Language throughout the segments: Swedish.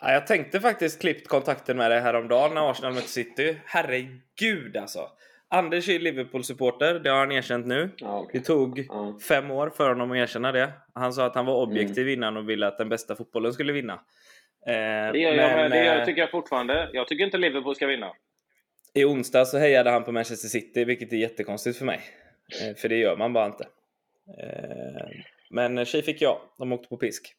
Ja, jag tänkte faktiskt klippt kontakten med dig häromdagen när Arsenal mötte City. Herregud alltså! Anders är Liverpool-supporter, det har han erkänt nu. Ja, okej. Det tog Ja. fem år för honom att erkänna det. Han sa att han var objektiv Mm. innan och ville att den bästa fotbollen skulle vinna. Eh, Det gör jag med. Det gör, eh, tycker jag fortfarande. Jag tycker inte Liverpool ska vinna. I onsdag så hejade han på Manchester City, vilket är jättekonstigt för mig. Eh, för det gör man bara inte. Eh, men tjej fick jag. De åkte på pisk.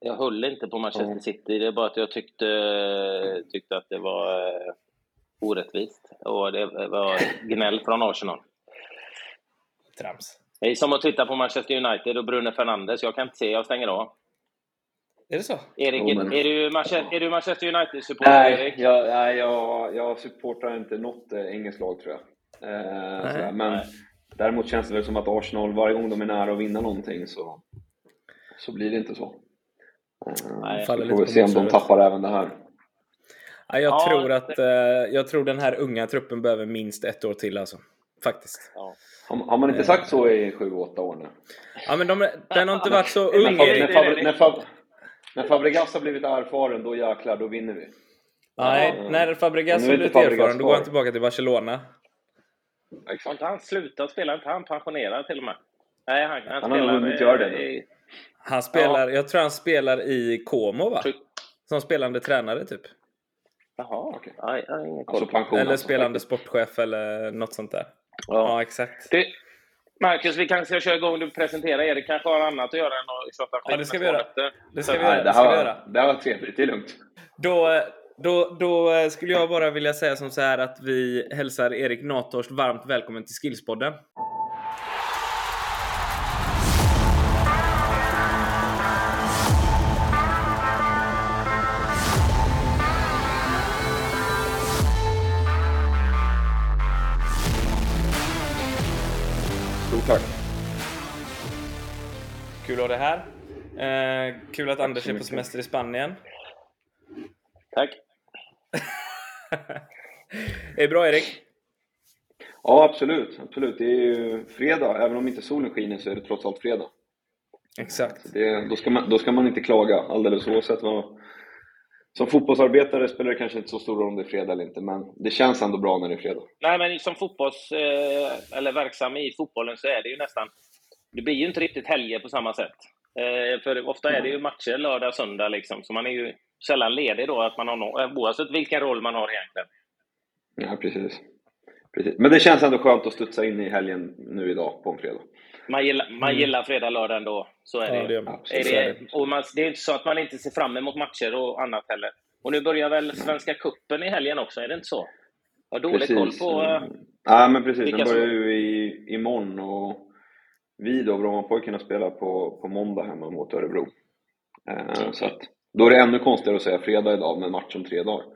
Jag höll inte på Manchester Ja. City. Det är bara att jag tyckte, tyckte att det var eh, orättvist. Och det var gnäll från Arsenal. Trams. Det är som att titta på Manchester United och Bruno Fernandes. Jag kan inte se. Jag stänger av. Är det så? Erik, Jo, men- är, du Manchester, är du Manchester United-supporter, Nej, Erik? jag, nej jag, jag supportar inte något eh, engelskt lag tror jag. Eh, sådär. Men nej. däremot känns det väl som att Arsenal, varje gång de är nära att vinna någonting så, så blir det inte så. Eh, Nej. Faller vi lite får på se om de tappar även det här. Ja, jag, Ja, tror det- att, eh, jag tror den här unga truppen behöver minst ett år till alltså. Faktiskt. Ja. Har, har man inte sagt så i 7-8 år nu? Ja, men de, den har inte varit så ung. När, det är Fab, det. när, Fab, när Fabregas har blivit erfaren, då jäklar, då vinner vi. Nej, Ja. när Fabregas har är blivit inte Fabregas erfaren, då går han tillbaka till Barcelona. Har inte han slutat spela? inte han pensionerad till och med? Nej, han, han, Han har nog spelar hunnit göra det eh, nu. Han spelar, jag tror han spelar i Como va? Tror- Som spelande tränare typ. Jaha, Okej. Nej, jag har ingen koll. Alltså pension. Eller alltså, spelande faktiskt. sportchef eller något sånt där. Ja. Ja, exakt. Du, Marcus, vi kanske ska köra igång. Du presenterar. Erik kanske har annat att göra än att tjata skit Ja, det ska vi göra. Det ska vi göra. det, Det ska här vi göra. det här var trevligt, det är lugnt. Då, då, då skulle jag bara vilja säga som så här att vi hälsar Erik Nathorst varmt välkommen till Skillspodden. Kul att ha dig här. Eh, kul att Tack Anders är på semester i Spanien. Tack. är det bra Erik? Ja, absolut. absolut. Det är ju fredag. Även om inte solen skiner så är det trots allt fredag. Exakt. Det, då, ska man, då ska man inte klaga, alldeles oavsett vad... Som fotbollsarbetare spelar det kanske inte så stor roll om det är fredag eller inte, men det känns ändå bra när det är fredag. Nej, men som fotbolls... Eh, eller verksam i fotbollen så är det ju nästan... Det blir ju inte riktigt helger på samma sätt. Eh, för ofta är det ju matcher lördag, söndag liksom. Så man är ju sällan ledig då, att man har no eh, oavsett vilken roll man har egentligen. Ja, precis. precis. Men det känns ändå skönt att studsa in i helgen nu idag på en fredag. Man gillar, man gillar fredag, lördag ändå. Så är det Ja, ju. det. Absolut. Är det, och man, det är inte så att man inte ser fram emot matcher och annat heller. Och nu börjar väl Svenska Cupen i helgen också, är det inte så? Jag har dålig koll på... eh, Mm. Ja, men precis. Den börjar ju i, imorgon och vi då, Brommapojkarna, spelar på, på måndag hemma mot Örebro. Eh, Så att, då är det ännu konstigare att säga fredag idag med match om tre dagar.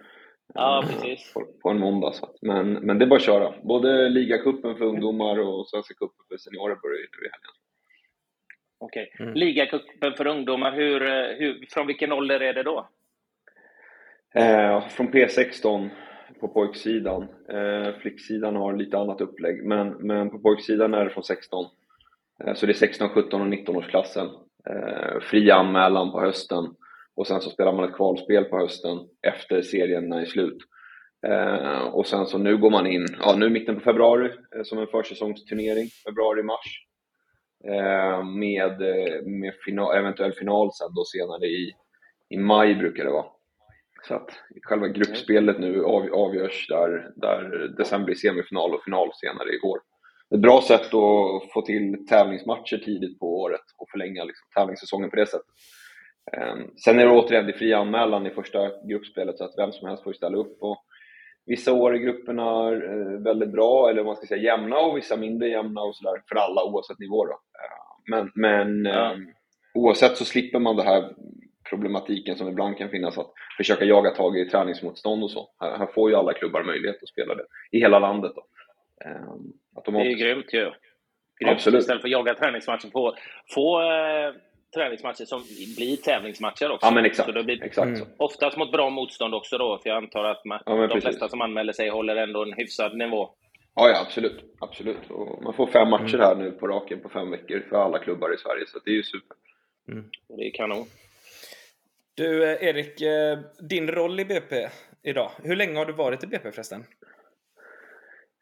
Ja, Eh, precis. På, på en måndag. Så att, men, men det är bara att köra. Både ligacupen för ungdomar och Svenska cupen för seniorer börjar ju nu i helgen. Okej. Mm. Ligacupen för ungdomar, hur, hur, från vilken ålder är det då? Eh, från P16 på pojksidan. Eh, flicksidan har lite annat upplägg, men, men på pojksidan är det från 16. Eh, så det är 16, 17 och 19-årsklassen. Eh, fri anmälan på hösten och sen så spelar man ett kvalspel på hösten efter serierna är slut. Eh, och sen så nu går man in, ja nu i mitten på februari som en försäsongsturnering, februari-mars. Med med final, eventuell final sen då senare i, i maj brukar det vara. Så att själva gruppspelet nu avgörs där, där december i semifinal och final senare i år. Ett bra sätt att få till tävlingsmatcher tidigt på året och förlänga liksom, tävlingssäsongen på det sättet. Ehm, Sen är det återigen det fri anmälan i första gruppspelet så att vem som helst får ställa upp. Och vissa år är grupperna eh, väldigt bra, eller man ska säga jämna och vissa mindre jämna och sådär för alla oavsett nivå. Då. Ehm, Men, men Ja. ehm, oavsett så slipper man det här problematiken som ibland kan finnas att försöka jaga tag i träningsmotstånd och så. Här, här får ju alla klubbar möjlighet att spela det i hela landet. Då. Ehm, Det är grymt ju. Grymt. Absolut. Istället för att jaga träningsmatcher, få, få eh, träningsmatcher som blir tävlingsmatcher också. Ja men exakt. Så det blir exakt Mm. oftast mot bra motstånd också då, för jag antar att man, Ja, de precis. flesta som anmäler sig håller ändå en hyfsad nivå. Ja, ja absolut. absolut. Och man får fem matcher här nu på raken på fem veckor för alla klubbar i Sverige, så det är ju super. Och det är kanon. Du, eh, Erik, eh, din roll i BP idag. Hur länge har du varit i BP förresten?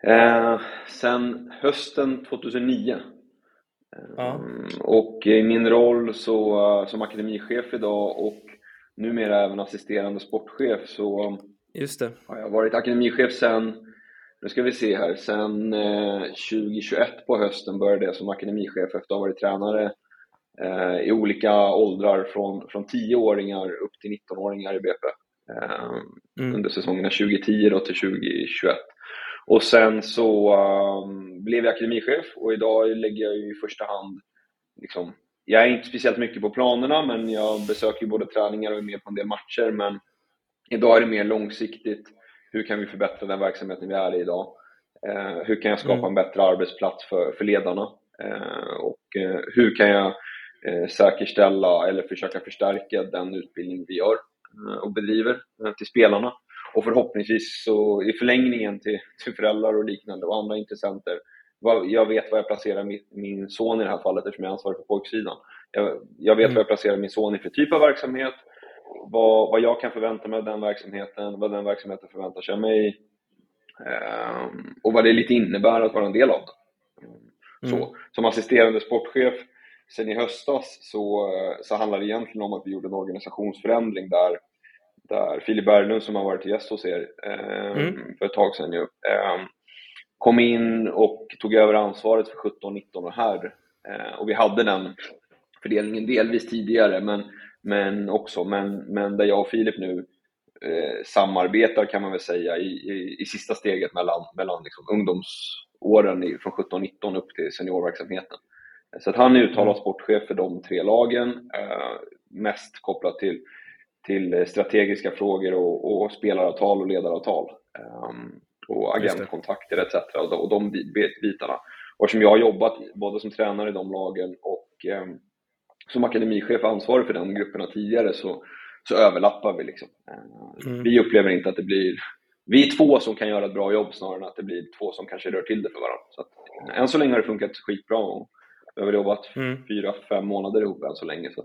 Eh, sen hösten 2009. Ja. Och i min roll så, som akademichef idag och numera även assisterande sportchef så Just det. har jag varit akademichef sen, nu ska vi se här, sen eh, 2021 på hösten började jag som akademichef efter att ha varit tränare eh, i olika åldrar från, från 10-åringar upp till 19-åringar i BP eh, mm. under säsongerna 2010 då till 2021. Och sen så um, blev jag akademichef och idag lägger jag i första hand liksom, jag är inte speciellt mycket på planerna men jag besöker både träningar och är med på en del matcher men idag är det mer långsiktigt. Hur kan vi förbättra den verksamheten vi är i idag? Eh, hur kan jag skapa mm. en bättre arbetsplats för, för ledarna? Eh, och eh, hur kan jag eh, säkerställa eller försöka förstärka den utbildning vi gör eh, och bedriver eh, till spelarna? Och förhoppningsvis så i förlängningen till, till föräldrar och liknande och andra intressenter. Jag vet var jag placerar min, min son i det här fallet eftersom jag är ansvarig för pojksidan. Jag, jag vet mm. var jag placerar min son i för typ av verksamhet, vad, vad jag kan förvänta mig av den verksamheten, vad den verksamheten förväntar sig av mig eh, och vad det lite innebär att vara en del av den. Mm. Så, som assisterande sportchef sen i höstas så, så handlar det egentligen om att vi gjorde en organisationsförändring där där Filip Berglund som har varit gäst hos er eh, mm. för ett tag sedan ju, eh, kom in och tog över ansvaret för 17-19 här. Eh, och vi hade den fördelningen delvis tidigare, men, men också, men, men där jag och Filip nu eh, samarbetar kan man väl säga i, i, i sista steget mellan, mellan liksom ungdomsåren från 17-19 upp till seniorverksamheten. Så att han är uttalad mm. sportchef för de tre lagen, eh, mest kopplat till till strategiska frågor och, och spelaravtal och ledaravtal. Um, och agentkontakter etc. Och, och de bitarna. Och som jag har jobbat både som tränare i de lagen och um, som akademichef ansvarig för de grupperna tidigare så, så överlappar vi. Liksom. Uh, mm. Vi upplever inte att det blir vi är två som kan göra ett bra jobb snarare än att det blir två som kanske rör till det för varandra. Så att, än så länge har det funkat skitbra och vi har jobbat mm. fyra, fem månader ihop än så länge. Så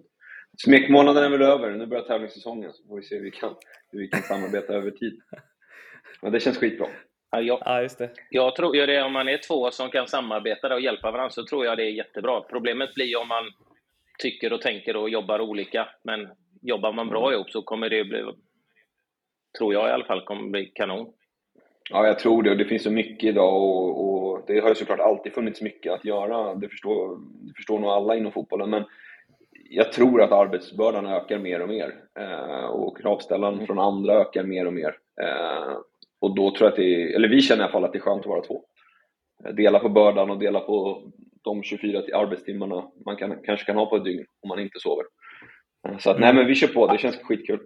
Smekmånaden är väl över, nu börjar tävlingssäsongen så får vi se hur vi kan, hur vi kan samarbeta över tid. Men det känns skitbra. Ja, jag, ja, just det. jag tror ju det, om man är två som kan samarbeta och hjälpa varandra så tror jag det är jättebra. Problemet blir om man tycker och tänker och jobbar olika. Men jobbar man bra ihop så kommer det bli, tror jag i alla fall, kommer bli kanon. Ja, jag tror det. Och det finns så mycket idag och, och det har ju såklart alltid funnits mycket att göra. Det förstår, det förstår nog alla inom fotbollen. Men jag tror att arbetsbördan ökar mer och mer eh, och kravställan mm. från andra ökar mer och mer. Eh, och då tror jag att det eller vi känner i alla fall att det är skönt att vara två. Eh, dela på bördan och dela på de 24 arbetstimmarna man kan, kanske kan ha på ett dygn om man inte sover. Så att, nej men vi kör på, det känns skitkul.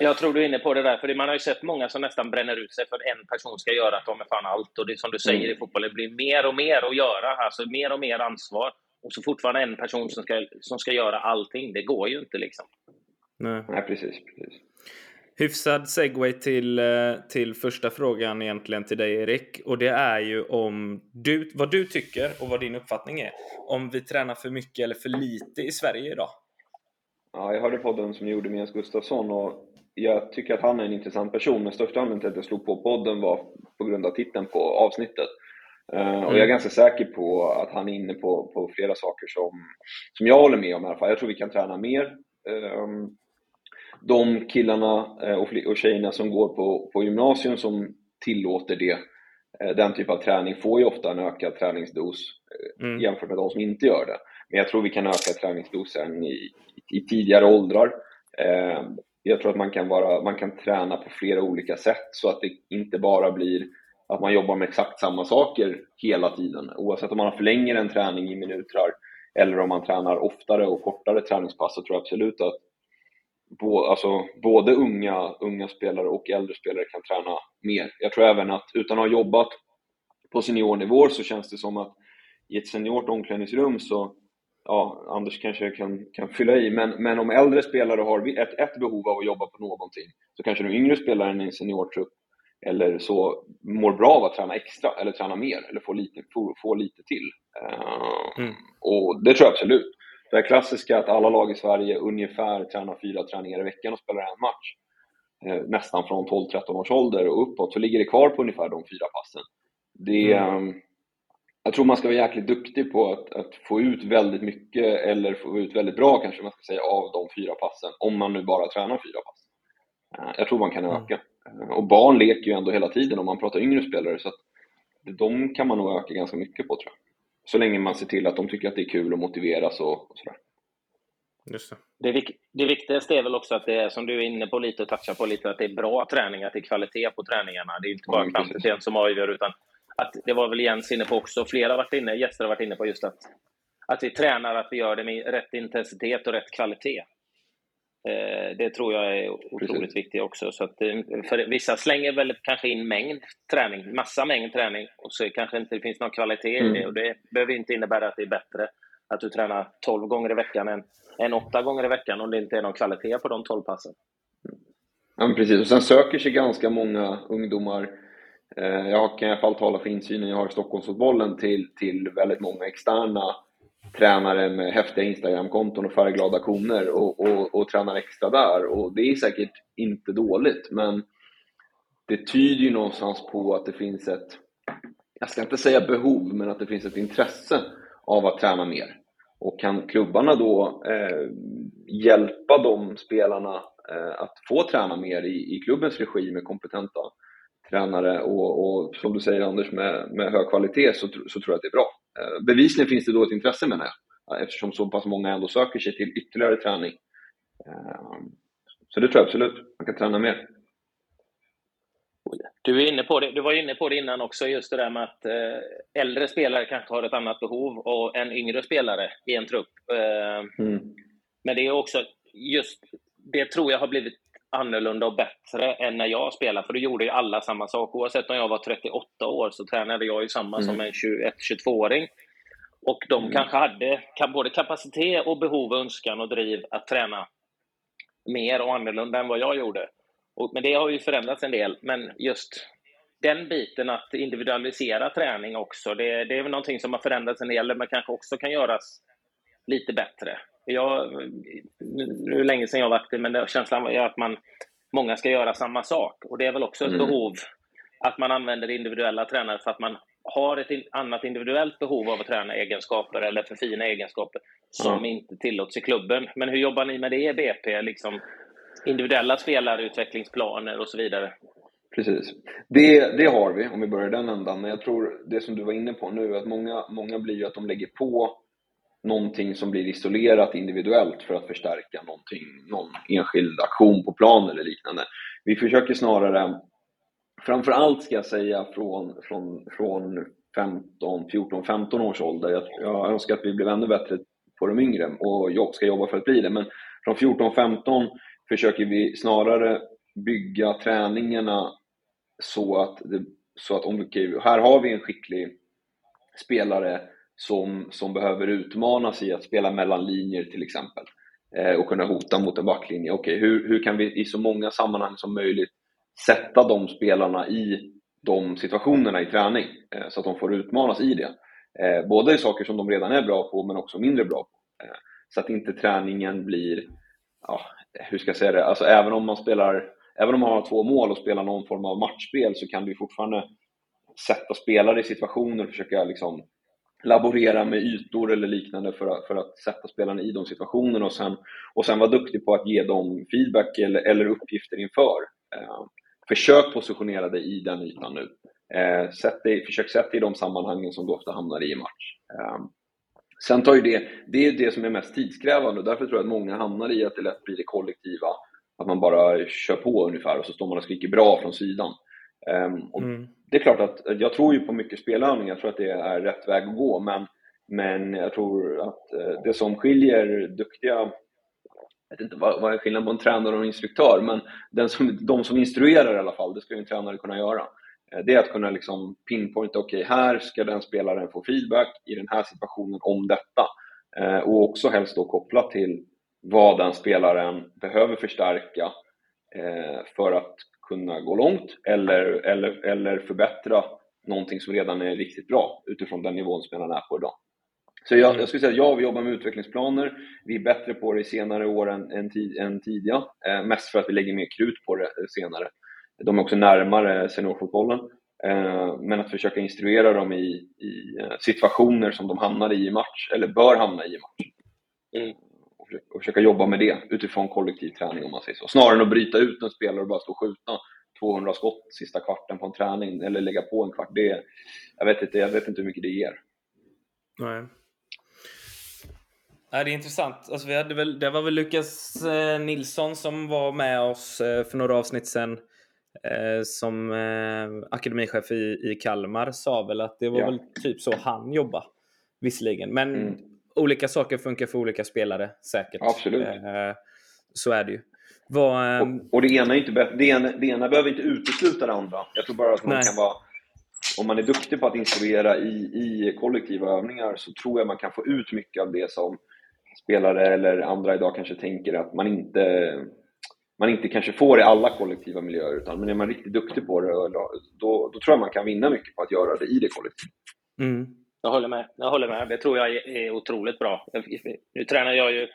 Jag tror du är inne på det där, för man har ju sett många som nästan bränner ut sig för att en person ska göra att de är fan allt. Och det som du säger mm. i fotboll, det blir mer och mer att göra, alltså mer och mer ansvar och så fortfarande en person som ska, som ska göra allting. Det går ju inte liksom. Nej, Nej precis, precis. Hyfsad segway till, eh, till första frågan egentligen till dig Erik. Och det är ju om du, vad du tycker och vad din uppfattning är. Om vi tränar för mycket eller för lite i Sverige idag? Ja, jag hörde podden som gjorde med Jens Gustafsson och jag tycker att han är en intressant person. Men största anledningen till att jag slog på podden var på grund av titeln på avsnittet. Mm. Och jag är mm. ganska säker på att han är inne på, på flera saker som, som jag håller med om i alla fall. Jag tror vi kan träna mer. Ehm, de killarna eh, och, och tjejerna som går på, på gymnasium som tillåter det, eh, den typen av träning får ju ofta en ökad träningsdos mm. jämfört med de som inte gör det. Men jag tror vi kan öka träningsdosen i, i tidigare åldrar. Ehm, jag tror att man kan, vara, man kan träna på flera olika sätt så att det inte bara blir att man jobbar med exakt samma saker hela tiden. Oavsett om man förlänger en träning i minuter eller om man tränar oftare och kortare träningspass så tror jag absolut att alltså, både unga, unga spelare och äldre spelare kan träna mer. Jag tror även att utan att ha jobbat på seniornivå så känns det som att i ett seniort omklädningsrum så ja, Anders kanske kan, kan fylla i, men, men om äldre spelare har ett, ett behov av att jobba på någonting så kanske den yngre spelaren i en seniortrupp eller så mår bra av att träna extra eller träna mer eller få lite, få, få lite till. Uh, mm. Och det tror jag absolut. Det här klassiska att alla lag i Sverige ungefär tränar fyra träningar i veckan och spelar en match. Eh, nästan från 12-13 års ålder och uppåt, så ligger det kvar på ungefär de fyra passen. Det, mm. Ehm, jag tror man ska vara jäkligt duktig på att, att, få ut väldigt mycket, eller få ut väldigt bra kanske man ska säga, av de fyra passen, om man nu bara tränar fyra pass. Eh, jag tror man kan mm. öka. Mm. Och barn leker ju ändå hela tiden om man pratar yngre spelare, så att de kan man nog öka ganska mycket på tror jag. Så länge man ser till att de tycker att det är kul och motiveras och, och sådär. Just det. Det, det viktigaste är väl också att det är, som du är inne på lite och touchar på lite, att det är bra träning, att det är kvalitet på träningarna. Det är inte bara kvantiteten som avgör, utan att det var väl Jens inne på också, flera har varit inne, gäster har varit inne på just att, att vi tränar, att vi gör det med rätt intensitet och rätt kvalitet. Eh, det tror jag är otroligt Precis. viktigt också. Så att, eh, för vissa slänger väl kanske in mängd träning, massa mängd träning, och så kanske inte det finns någon kvalitet mm. i det. Och det behöver inte innebära att det är bättre att du tränar 12 gånger i veckan än, än 8 gånger i veckan om det inte är någon kvalitet på de 12 passen. Ja, precis. Och sen söker sig ganska många ungdomar Eh, jag kan i alla fall tala för insynen jag har i Stockholmsfotbollen till, till väldigt många externa tränare med häftiga Instagramkonton och färgglada koner och, och, och tränar extra där. Och det är säkert inte dåligt, men det tyder ju någonstans på att det finns ett, jag ska inte säga behov, men att det finns ett intresse av att träna mer. Och kan klubbarna då eh, hjälpa de spelarna eh, att få träna mer i, i klubbens regi med kompetenta tränare och, och, som du säger Anders med, med hög kvalitet så, så tror jag att det är bra. Eh, bevisligen finns det då ett intresse menar jag eftersom så pass många ändå söker sig till ytterligare träning. Eh, så det tror jag absolut, man kan träna mer. Du, är inne på det, du var inne på det innan också, just det där med att eh, äldre spelare kanske har ett annat behov och, än yngre spelare i en trupp. Eh, mm. Men det är också just det tror jag har blivit annorlunda och bättre än när jag spelade, för då gjorde ju alla samma sak. Oavsett om jag var 38 år så tränade jag ju samma mm. som en 21-22-åring. Och de mm. kanske hade både kapacitet och behov, önskan och driv att träna mer och annorlunda än vad jag gjorde. Och, men det har ju förändrats en del. Men just den biten att individualisera träning också, det, det är väl någonting som har förändrats en del, men kanske också kan göras lite bättre. Jag, nu är det länge sedan jag var aktiv, men känslan är att man, många ska göra samma sak. Och det är väl också ett mm. behov att man använder individuella tränare för att man har ett annat individuellt behov av att träna egenskaper eller förfina egenskaper som mm. inte tillåts i klubben. Men hur jobbar ni med det i BP? Liksom individuella spelarutvecklingsplaner och så vidare? Precis. Det, det har vi, om vi börjar den ändan. Men jag tror det som du var inne på nu, att många, många blir ju att de lägger på någonting som blir isolerat individuellt för att förstärka någonting, någon enskild aktion på plan eller liknande. Vi försöker snarare, framför allt ska jag säga från, från, från 15, 14, 15 års ålder. Jag, jag önskar att vi blev ännu bättre på de yngre och jobb, ska jobba för att bli det. Men från 14, 15 försöker vi snarare bygga träningarna så att, det, så att om, okay, här har vi en skicklig spelare som, som behöver utmanas i att spela mellan linjer till exempel eh, och kunna hota mot en backlinje. Okej, okay, hur, hur kan vi i så många sammanhang som möjligt sätta de spelarna i de situationerna i träning eh, så att de får utmanas i det. Eh, både i saker som de redan är bra på men också mindre bra på. Eh, så att inte träningen blir, ja, hur ska jag säga det, alltså även om man spelar Även om man har två mål och spelar någon form av matchspel så kan du fortfarande sätta spelare i situationer och försöka liksom laborera med ytor eller liknande för att, för att sätta spelarna i de situationerna och sen, och sen vara duktig på att ge dem feedback eller, eller uppgifter inför. Eh, försök positionera dig i den ytan nu. Eh, sätt dig, försök sätta dig i de sammanhangen som du ofta hamnar i i match. Eh, sen tar ju det, det är det som är mest tidskrävande och därför tror jag att många hamnar i att det lätt blir det kollektiva, att man bara kör på ungefär och så står man och skriker bra från sidan. Um, mm. Det är klart att jag tror ju på mycket spelövning, jag tror att det är rätt väg att gå, men, men jag tror att uh, det som skiljer duktiga jag vet inte vad, vad är skillnaden på en tränare och en instruktör, men den som, de som instruerar i alla fall, det ska ju en tränare kunna göra. Uh, det är att kunna liksom pinpointa, okej, okay, här ska den spelaren få feedback i den här situationen om detta. Uh, och också helst då kopplat till vad den spelaren behöver förstärka för att kunna gå långt eller, eller, eller förbättra någonting som redan är riktigt bra utifrån den nivån spelarna är på idag. Så jag, jag skulle säga att ja, vi jobbar med utvecklingsplaner. Vi är bättre på det i senare år än, än, tid, än tidiga. Eh, mest för att vi lägger mer krut på det senare. De är också närmare seniorfotbollen. Eh, men att försöka instruera dem i, i eh, situationer som de hamnar i i match, eller bör hamna i i match. Mm. Och, försöka, jobba med det utifrån kollektiv träning om man säger så. Snarare än att bryta ut en spelare och bara stå och skjuta 200 skott sista kvarten på en träning eller lägga på en kvart. Det, jag, vet inte, jag vet inte hur mycket det ger. Nej. Ja, det är intressant. Alltså, vi hade väl, det var väl Lukas eh, Nilsson som var med oss eh, för några avsnitt sedan eh, som eh, akademichef i, i Kalmar sa väl att det var ja. väl typ så han jobbar. Visserligen, men mm. Olika saker funkar för olika spelare säkert. Absolut. Eh, så är det ju. Var, och, ehm, och, det ena är inte. Det ena, det ena behöver inte utesluta det andra. Jag tror bara att man nej. kan vara om man är duktig på att instruera i, i kollektiva övningar så tror jag man kan få ut mycket av det som spelare eller andra idag kanske tänker att man inte man inte kanske får i alla kollektiva miljöer, utan men är man riktigt duktig på det, då, då, tror jag man kan vinna mycket på att göra det i det kollektivet. Mm. Jag håller med. Jag håller med. Det tror jag är otroligt bra. Nu tränar jag ju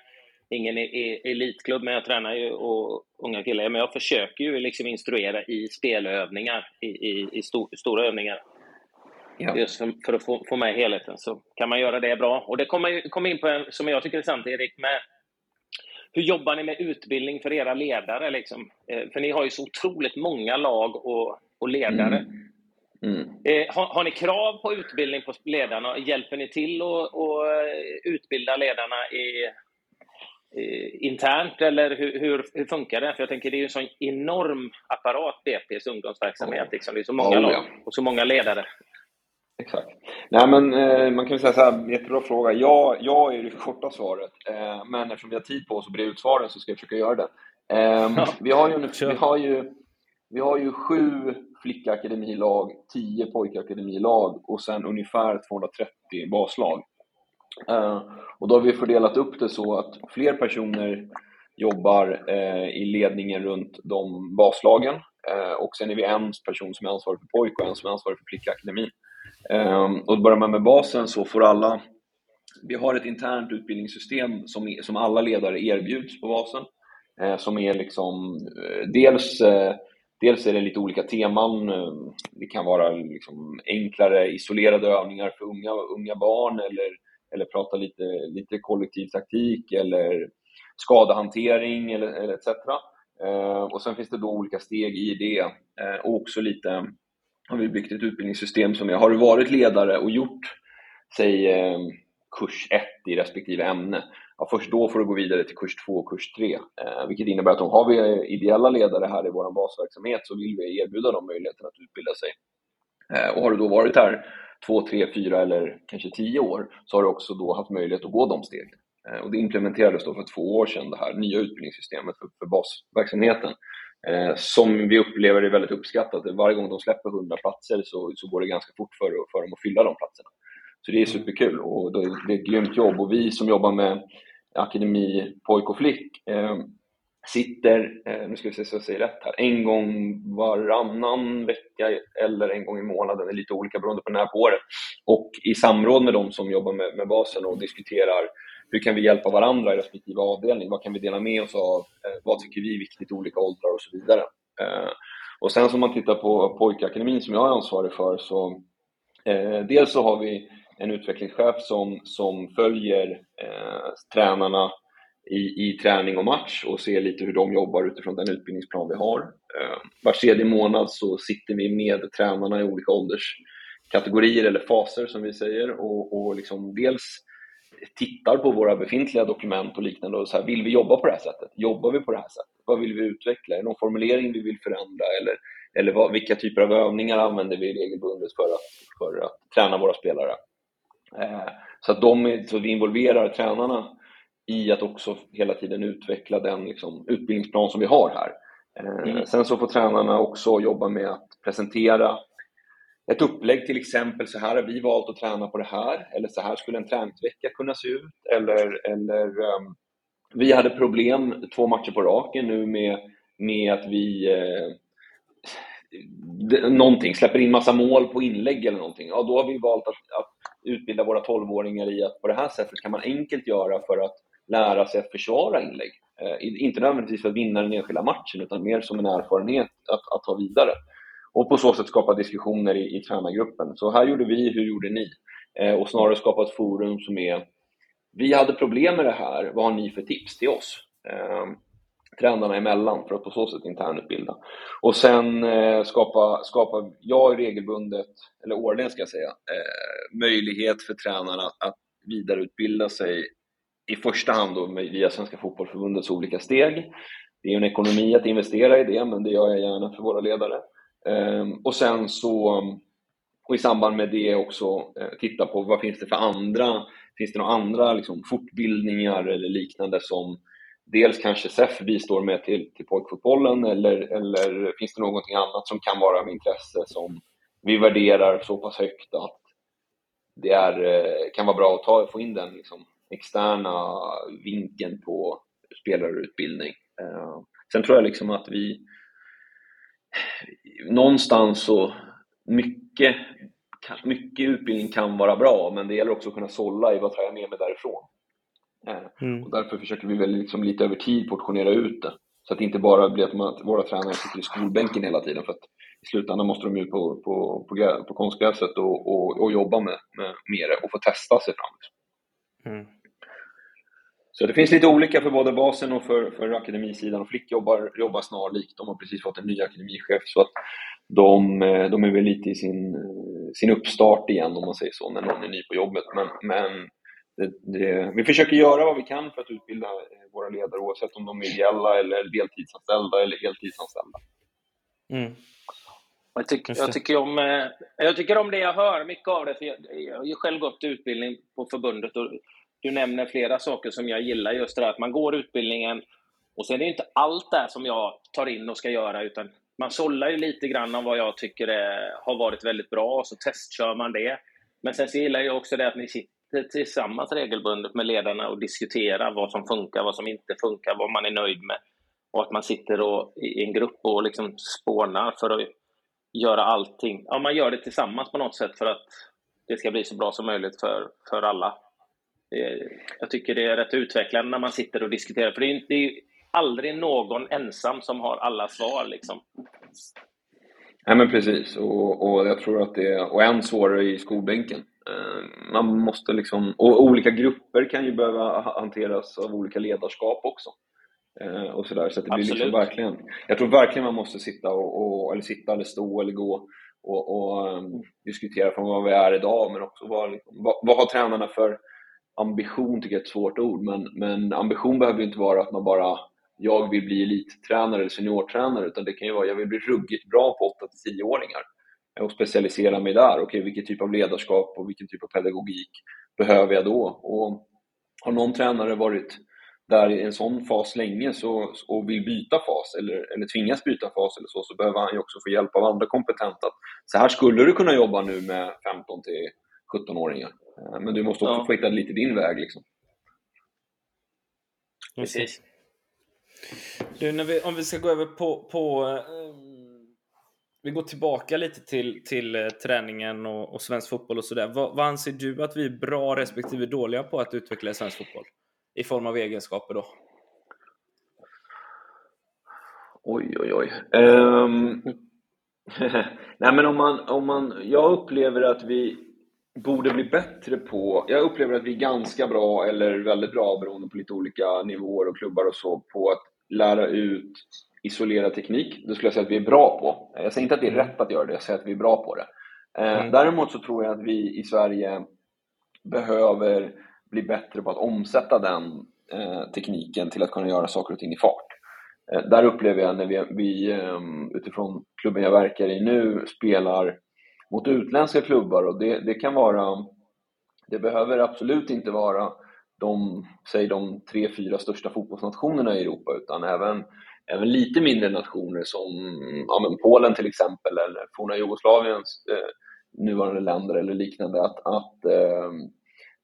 ingen elitklubb, men jag tränar ju och unga killar. Men jag försöker ju liksom instruera i spelövningar, i, i, i sto, stora övningar. Ja. Just för, för, att få, få med helheten. Så kan man göra det bra. Och det kommer, kommer in på en som jag tycker är sant, Erik, med hur jobbar ni med utbildning för era ledare? Liksom? Eh, för ni har ju så otroligt många lag och, och ledare. Mm. Mm. Eh, har, har, ni krav på utbildning på ledarna? Hjälper ni till att utbilda ledarna i, i, internt, eller hur, hur, hur, funkar det? För jag tänker, det är ju en sån enorm apparat, BP's ungdomsverksamhet. Oh. Liksom. Det är så många oh, lag och så många ledare. Exakt. Nej, men eh, man kan säga så här, jättebra fråga. Ja, ja är det korta svaret. Eh, men eftersom vi har tid på oss att bre ut svaren så ska jag försöka göra det. Eh, vi, har ju, vi, har ju, vi har ju sju flickakademilag, tio pojkakademilag och sen ungefär 230 baslag. Eh, och då har vi fördelat upp det så att fler personer jobbar eh, i ledningen runt de baslagen eh, och sen är vi en person som är ansvarig för pojk och en som är ansvarig för flickakademin. Och börjar man med basen så får alla, vi har ett internt utbildningssystem som, som alla ledare erbjuds på basen. Som är liksom, dels, dels är det lite olika teman. Eh, det kan vara liksom enklare isolerade övningar för unga, unga barn eller, eller prata lite, lite kollektiv taktik eller skadehantering eller, eller etc. Eh, och sen finns det då olika steg i det eh, och också lite har vi byggt ett utbildningssystem som är, har du varit ledare och gjort, säg kurs 1 i respektive ämne, ja, först då får du gå vidare till kurs 2 och kurs 3. Eh, vilket innebär att om har vi eh, ideella ledare här i vår basverksamhet så vill vi erbjuda dem möjligheten att utbilda sig. Eh, och har du då varit här 2, 3, 4 eller kanske 10 år så har du också då haft möjlighet att gå de stegen. Eh, och det implementerades då för två år sedan, det här nya utbildningssystemet för, för basverksamheten eh, som vi upplever är väldigt uppskattat. Varje gång de släpper 100 platser så, så går det ganska fort för, för dem att fylla de platserna. Så det är superkul och det är ett grymt jobb och vi som jobbar med akademi pojk och flick eh, sitter, eh, nu ska vi se så jag säger rätt här, en gång varannan vecka eller en gång i månaden, det är lite olika beroende på när på året. Och i samråd med de som jobbar med, med basen och diskuterar hur kan vi hjälpa varandra i respektive avdelning? Vad kan vi dela med oss av? Eh, vad tycker vi är viktigt i olika åldrar och så vidare. Eh, och sen som man tittar på pojkakademin som jag är ansvarig för så eh, dels så har vi en utvecklingschef som, som följer eh, tränarna i, i träning och match och ser lite hur de jobbar utifrån den utbildningsplan vi har. Eh, var tredje månad så sitter vi med tränarna i olika ålderskategorier eller faser som vi säger och, och liksom dels tittar på våra befintliga dokument och liknande och så här, vill vi jobba på det här sättet? Jobbar vi på det här sättet? Vad vill vi utveckla? Är det någon formulering vi vill förändra? Eller, eller vad, vilka typer av övningar använder vi regelbundet för att, för att träna våra spelare? Eh, så att de, så vi involverar tränarna i att också hela tiden utveckla den liksom, utbildningsplan som vi har här. Eh, mm. Sen så får tränarna också jobba med att presentera ett upplägg till exempel, så här har vi valt att träna på det här, eller så här skulle en träningsvecka kunna se ut, eller, eller um, vi hade problem två matcher på raken nu med, med att vi eh, någonting, släpper in massa mål på inlägg eller någonting, ja då har vi valt att, att utbilda våra 12-åringar i att på det här sättet kan man enkelt göra för att lära sig att försvara inlägg. Eh, inte nödvändigtvis för att vinna den enskilda matchen, utan mer som en erfarenhet att, att ta vidare. Och på så sätt skapa diskussioner i, i tränargruppen. Så här gjorde vi, hur gjorde ni? Eh, och snarare skapa ett forum som är vi hade problem med det här, vad har ni för tips till oss? Eh, tränarna emellan för att på så sätt internutbilda. Och sen eh, skapa, skapa, jag regelbundet, eller årligen ska jag säga, eh, möjlighet för tränarna att, att vidareutbilda sig i första hand då via Svenska Fotbollförbundets olika steg. Det är ju en ekonomi att investera i det, men det gör jag gärna för våra ledare. Eh, och sen så, och i samband med det också eh, titta på vad finns det för andra, finns det några andra liksom, fortbildningar eller liknande som dels kanske SEF bistår med till, till pojkfotbollen eller, eller finns det någonting annat som kan vara av intresse som vi värderar så pass högt att det är, eh, kan vara bra att ta, få in den liksom, externa vinkeln på spelarutbildning. Eh, sen tror jag liksom att vi någonstans så mycket, mycket utbildning kan vara bra, men det gäller också att kunna sålla i vad tar jag med mig därifrån. Eh, mm. Och därför försöker vi väl liksom lite över tid portionera ut det. Så att det inte bara blir att, man, våra tränare sitter i skolbänken hela tiden. För att i slutändan måste de ut på, på, på, på konstgräset och, och, och, jobba med, med, med det och få testa sig fram. Mm. Så det finns lite olika för både basen och för, för akademisidan och Flick jobbar, jobbar snarlikt. De har precis fått en ny akademichef så att de, de är väl lite i sin, sin uppstart igen om man säger så, när någon är ny på jobbet. Men, men det, det, vi försöker göra vad vi kan för att utbilda våra ledare oavsett om de är ideella eller deltidsanställda eller heltidsanställda. Mm. Jag, tyck, jag, tycker om, eh, jag tycker om det jag hör, mycket av det. För jag, jag har ju själv gått utbildning på förbundet och du nämner flera saker som jag gillar. Just det där att man går utbildningen och sen är det inte allt där som jag tar in och ska göra utan man sållar ju lite grann om vad jag tycker är, har varit väldigt bra och så testkör man det. Men sen så gillar jag också det att ni sitter tillsammans regelbundet med ledarna och diskutera vad som funkar, vad som inte funkar, vad man är nöjd med. Och att man sitter och, i en grupp och liksom spånar för att göra allting. Ja, man gör det tillsammans på något sätt för att det ska bli så bra som möjligt för, för alla. Jag tycker det är rätt utvecklande när man sitter och diskuterar, för det är, det är aldrig någon ensam som har alla svar. Liksom. Nej men precis, och, och jag tror att det är, och än svårare i skolbänken. Eh, man måste liksom, och olika grupper kan ju behöva hanteras av olika ledarskap också. Eh, och sådär, så det blir liksom verkligen, jag tror verkligen man måste sitta och, och eller sitta eller stå eller gå och, och um, diskutera från vad vi är idag, men också vad, liksom, vad, vad har tränarna för ambition? Tycker jag är ett svårt ord, men, men ambition behöver inte vara att man bara jag vill bli elittränare eller seniortränare, utan det kan ju vara jag vill bli ruggigt bra på 8-10-åringar och specialisera mig där. Okej, okay, vilken typ av ledarskap och vilken typ av pedagogik behöver jag då? Och har någon tränare varit där i en sån fas länge så, och vill byta fas eller, eller tvingas byta fas eller så, så behöver han ju också få hjälp av andra kompetenta. Så här skulle du kunna jobba nu med 15 till 17-åringar. Eh, men du måste också ja. få hitta lite din väg. Liksom. Precis. Du, när vi, om vi ska gå över på, på um, vi går tillbaka lite till, till eh, träningen och, och svensk fotboll och sådär. Vad, vad anser du att vi är bra respektive dåliga på att utveckla i svensk fotboll? I form av egenskaper då? Oj, oj, oj. Um, nej, men om man, om man, jag upplever att vi borde bli bättre på, jag upplever att vi är ganska bra eller väldigt bra beroende på lite olika nivåer och klubbar och så på att lära ut isolerad teknik. Det skulle jag säga att vi är bra på. Jag säger inte att det är mm. rätt att göra det, jag säger att vi är bra på det. Eh, mm. Däremot så tror jag att vi i Sverige behöver bli bättre på att omsätta den eh, tekniken till att kunna göra saker och ting i fart. Eh, där upplever jag när vi, vi utifrån klubben jag verkar i nu spelar mot utländska klubbar och det, det kan vara, det behöver absolut inte vara de, säg de tre, fyra största fotbollsnationerna i Europa utan även, även lite mindre nationer som ja, Polen till exempel eller forna Jugoslaviens eh, nuvarande länder eller liknande. Att, att eh,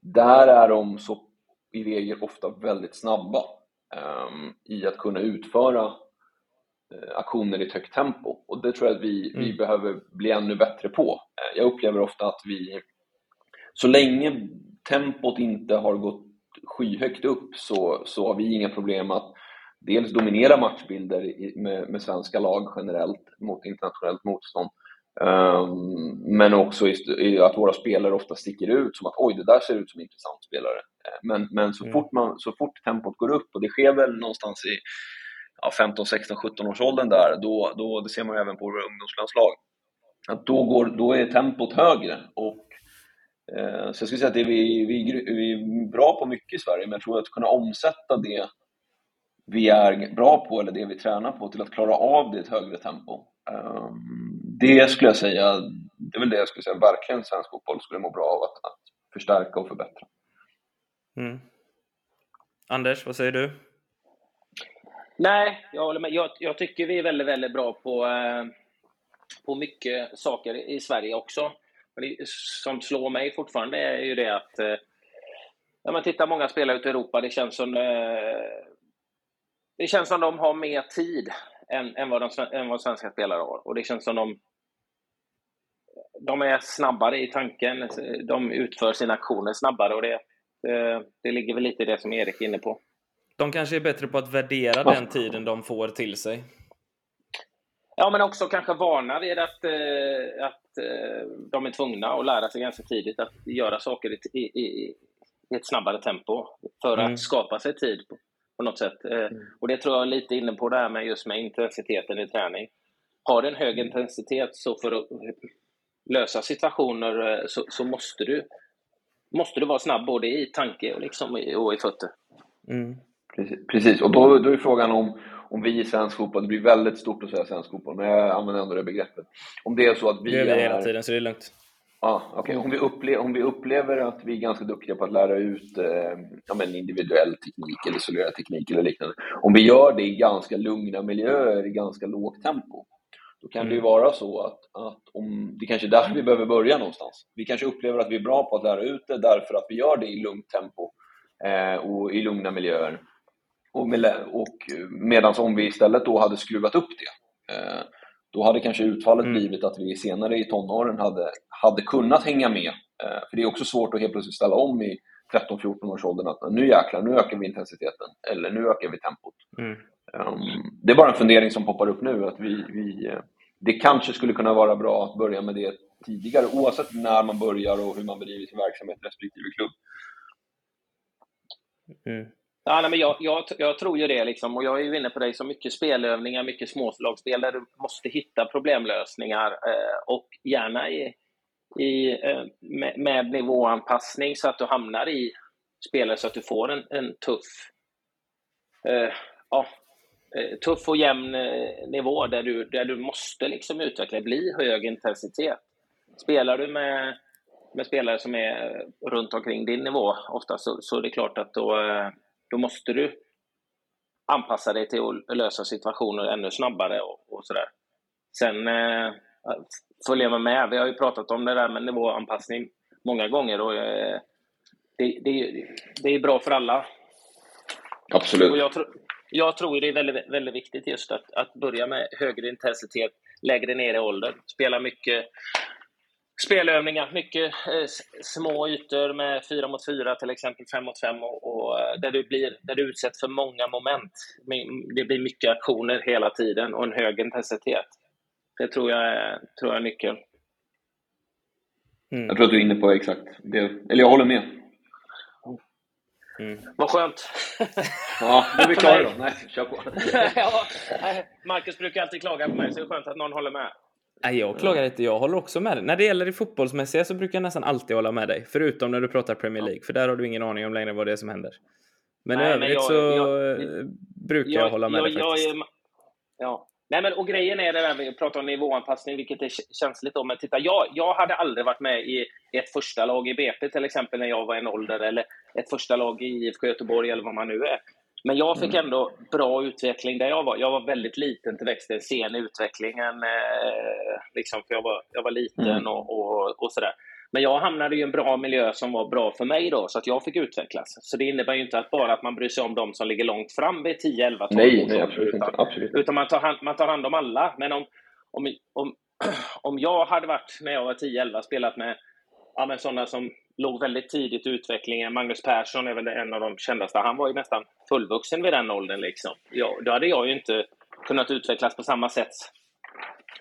där är de så i regel ofta väldigt snabba eh, i att kunna utföra Eh, aktioner i ett högt tempo och det tror jag att vi, mm. vi behöver bli ännu bättre på. Eh, jag upplever ofta att vi så länge tempot inte har gått skyhögt upp så, så har vi inga problem att dels dominera matchbilder med, med svenska lag generellt mot internationellt motstånd. Um, men också i, att våra spelare ofta sticker ut som att oj, det där ser ut som en intressant spelare. Eh, men, men så, mm. fort man, så fort tempot går upp, och det sker väl någonstans i ja, 15, 16, 17 års åldern där, då, då, det ser man ju även på våra ungdomslandslag, att då, går, då är tempot högre. Och, eh, så jag skulle säga att det vi, vi, vi är bra på mycket i Sverige, men jag tror att kunna omsätta det vi är bra på eller det vi tränar på till att klara av det i ett högre tempo. Um, det skulle jag säga, det är väl det jag skulle säga verkligen svensk fotboll skulle må bra av att, att förstärka och förbättra. Mm. Anders, vad säger du? Nej, jag håller med. Jag, jag tycker vi är väldigt, väldigt bra på, eh, på mycket saker i Sverige också. Men det, som slår mig fortfarande är ju det att eh, när man tittar många spelare ute i Europa, det känns som eh, det känns som de har mer tid än, än, vad, de, än vad svenska spelare har. Och det känns som de de är snabbare i tanken, de utför sina aktioner snabbare och det, det, det ligger väl lite i det som Erik är inne på. De kanske är bättre på att värdera ja. den tiden de får till sig. Ja, men också kanske vana vid att, eh, att eh, de är tvungna att lära sig ganska tidigt att göra saker i, i, i ett snabbare tempo för mm. att skapa sig tid på, något sätt. Eh, mm. Och det tror jag är lite inne på det här med just med intensiteten i träning. Har du en hög intensitet så för att lösa situationer eh, så, så, måste, du, måste du vara snabb både i tanke och, liksom, och i fötter. Mm. Precis, precis, och då, då är frågan om, om vi i svensk fotboll, det blir väldigt stort att säga svensk fotboll, men jag använder ändå det begreppet. Om det är så att vi... Det gör vi hela tiden, så det är lugnt. Ja, okay. om, vi upplever, om vi upplever att vi är ganska duktiga på att lära ut eh, ja, men individuell teknik eller isolerad teknik eller liknande. Om vi gör det i ganska lugna miljöer, i ganska lågt tempo, då kan mm. det ju mm. vara så att, att om, det kanske är där vi behöver börja någonstans. Vi kanske upplever att vi är bra på att lära ut det därför att vi gör det i lugnt tempo eh, och i lugna miljöer. Och, med, och medan om vi istället då hade skruvat upp det, eh, då hade kanske utfallet mm. blivit att vi senare i tonåren hade, hade kunnat hänga med. Eh, för det är också svårt att helt plötsligt ställa om i 13-14 års åldern att nu jäklar, nu ökar vi intensiteten eller nu ökar vi tempot. Mm. Um, det är bara en fundering som poppar upp nu att vi, vi, eh, det kanske skulle kunna vara bra att börja med det tidigare oavsett när man börjar och hur man bedriver sin verksamhet respektive klubb. Mm. Ja, nej, men jag, jag, jag, tror ju det, liksom, och jag är ju inne på det, så mycket spelövningar, mycket småslagsspel där du måste hitta problemlösningar eh, och gärna i, i, eh, med, med, nivåanpassning så att du hamnar i spelare så att du får en, en tuff eh, ja, eh, tuff och jämn eh, nivå där du, där du måste liksom utveckla, bli hög intensitet. Spelar du med, med spelare som är runt omkring din nivå ofta så, så är det klart att då, då måste du anpassa dig till att lösa situationer ännu snabbare och, och sådär. Sen eh, följer man med. Vi har ju pratat om det där med nivåanpassning många gånger och eh, det, det, det är bra för alla. Absolut. Och jag, tro, jag tror det är väldigt, väldigt viktigt just att, att börja med högre intensitet lägre ner i åldern. Spela mycket spelövningar, mycket eh, små ytor med 4 mot 4 till exempel, 5 mot 5 och, och, eh, där, du blir, där du utsätts för många moment. Det blir mycket aktioner hela tiden och en hög intensitet. Det tror jag är, tror jag är nyckeln. Mm. Jag tror att du är inne på exakt det. Eller jag håller med. Mm. Vad skönt. ja, nu är vi klara då. Nej, kör på. ja, Marcus brukar alltid klaga på mig, så det är skönt att någon håller med. Nej, jag klagar inte. Jag håller också med dig. När det gäller det fotbollsmässiga så brukar jag nästan alltid hålla med dig. Förutom när du pratar Premier League, för där har du ingen aning om längre vad det är som händer. Men Nej, i övrigt jag, så jag, brukar jag, jag, hålla med dig faktiskt. Är, ja. Nej, men, och grejen är det där vi pratar om nivåanpassning, vilket är känsligt. Om. Men titta, jag, jag hade aldrig varit med i ett första lag i BP till exempel när jag var en ålder, eller ett första lag i IFK Göteborg eller vad man nu är. Men jag fick mm. ändå bra utveckling där jag var. Jag var väldigt liten till växten, sen i utvecklingen, eh, liksom, för jag var, jag var liten mm. och, och, och sådär. Men jag hamnade i en bra miljö som var bra för mig då, så att jag fick utvecklas. Så det innebär ju inte att bara att man bryr sig om de som ligger långt fram vid 10, 11, 12 nej, år. Nej, absolut utan, inte. Absolut. utan man, tar hand, man tar hand om alla. Men om, om, om, om jag hade varit, när jag var 10, 11, spelat med ja, men sådana som låg väldigt tidigt i utvecklingen. Magnus Persson är väl en av de kändaste. Han var ju nästan fullvuxen vid den åldern. Liksom. Ja, då hade jag ju inte kunnat utvecklas på samma sätt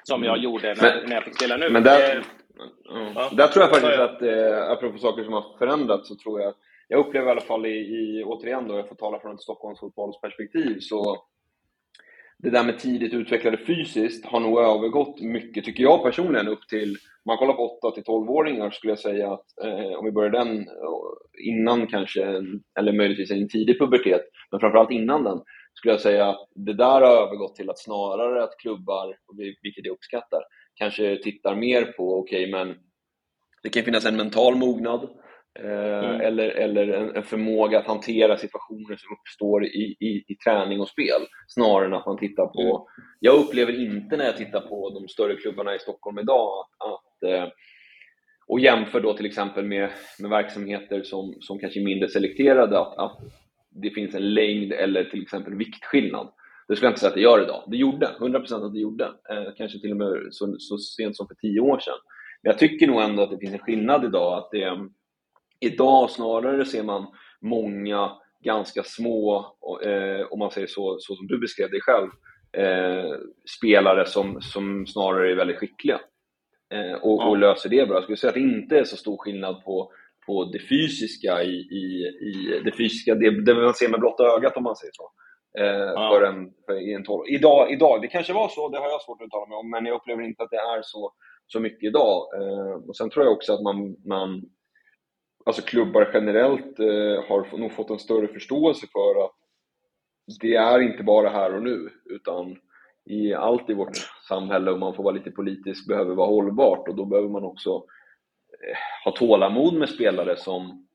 som jag mm. gjorde när, men, när jag fick spela nu. Men där, eh, ja. där tror jag faktiskt att, eh, apropå saker som har förändrats, så tror jag jag upplever i alla fall i, i återigen då, jag får tala från ett Stockholmsfotbollsperspektiv, så det där med tidigt utvecklade fysiskt har nog övergått mycket, tycker jag personligen, upp till, om man kollar på 8 till 12-åringar skulle jag säga att, eh, om vi börjar den innan kanske, eller möjligtvis en tidig pubertet, men framförallt innan den, skulle jag säga att det där har övergått till att snarare att klubbar, vilket jag uppskattar, kanske tittar mer på, okej okay, men det kan finnas en mental mognad, Eh, mm. eller, eller en, en, förmåga att hantera situationer som uppstår i, i, i träning och spel snarare än att man tittar på... Mm. Jag upplever inte när jag tittar på de större klubbarna i Stockholm idag att, att eh, och jämför då till exempel med, med verksamheter som, som kanske är mindre selekterade att, att det finns en längd eller till exempel viktskillnad. Det skulle jag inte säga att det gör idag. Det gjorde, 100% att det gjorde. Eh, kanske till och med så, så sent som för tio år sedan. Men jag tycker nog ändå att det finns en skillnad idag. att det Idag snarare ser man många ganska små, eh, om man säger så, så som du beskrev dig själv, eh, spelare som, som snarare är väldigt skickliga eh, och, och, löser det bra. Jag skulle säga att det inte är så stor skillnad på, på det fysiska i, i, i det fysiska, det, det man ser med blotta ögat om man säger så. Eh, för en, för en 12. Idag, idag, det kanske var så, det har jag svårt att uttala mig om, men jag upplever inte att det är så, så mycket idag. Eh, och Sen tror jag också att man, man alltså klubbar generellt eh, har nog fått en större förståelse för att det är inte bara här och nu, utan i allt i vårt samhälle, om man får vara lite politisk, behöver vara hållbart och då behöver man också eh, ha tålamod med spelare som,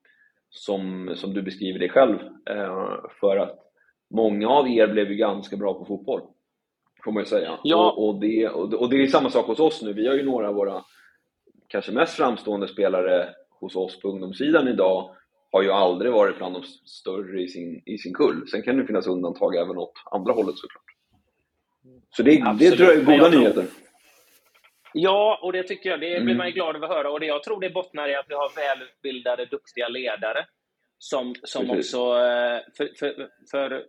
som, som du beskriver dig själv. Eh, för att många av er blev ju ganska bra på fotboll, får man ju säga. Ja. Och, och, det, och det är samma sak hos oss nu, vi har ju några av våra kanske mest framstående spelare hos oss på ungdomssidan idag har ju aldrig varit bland de större i sin, i sin kull. Sen kan det finnas undantag även åt andra hållet såklart. Så det, det tror jag är goda tror... nyheter. Ja, och det tycker jag. Det blir mm. man ju glad över att höra. Och det, jag tror det bottnar i att vi har välutbildade, duktiga ledare. Som, som också... Eh, för, för, för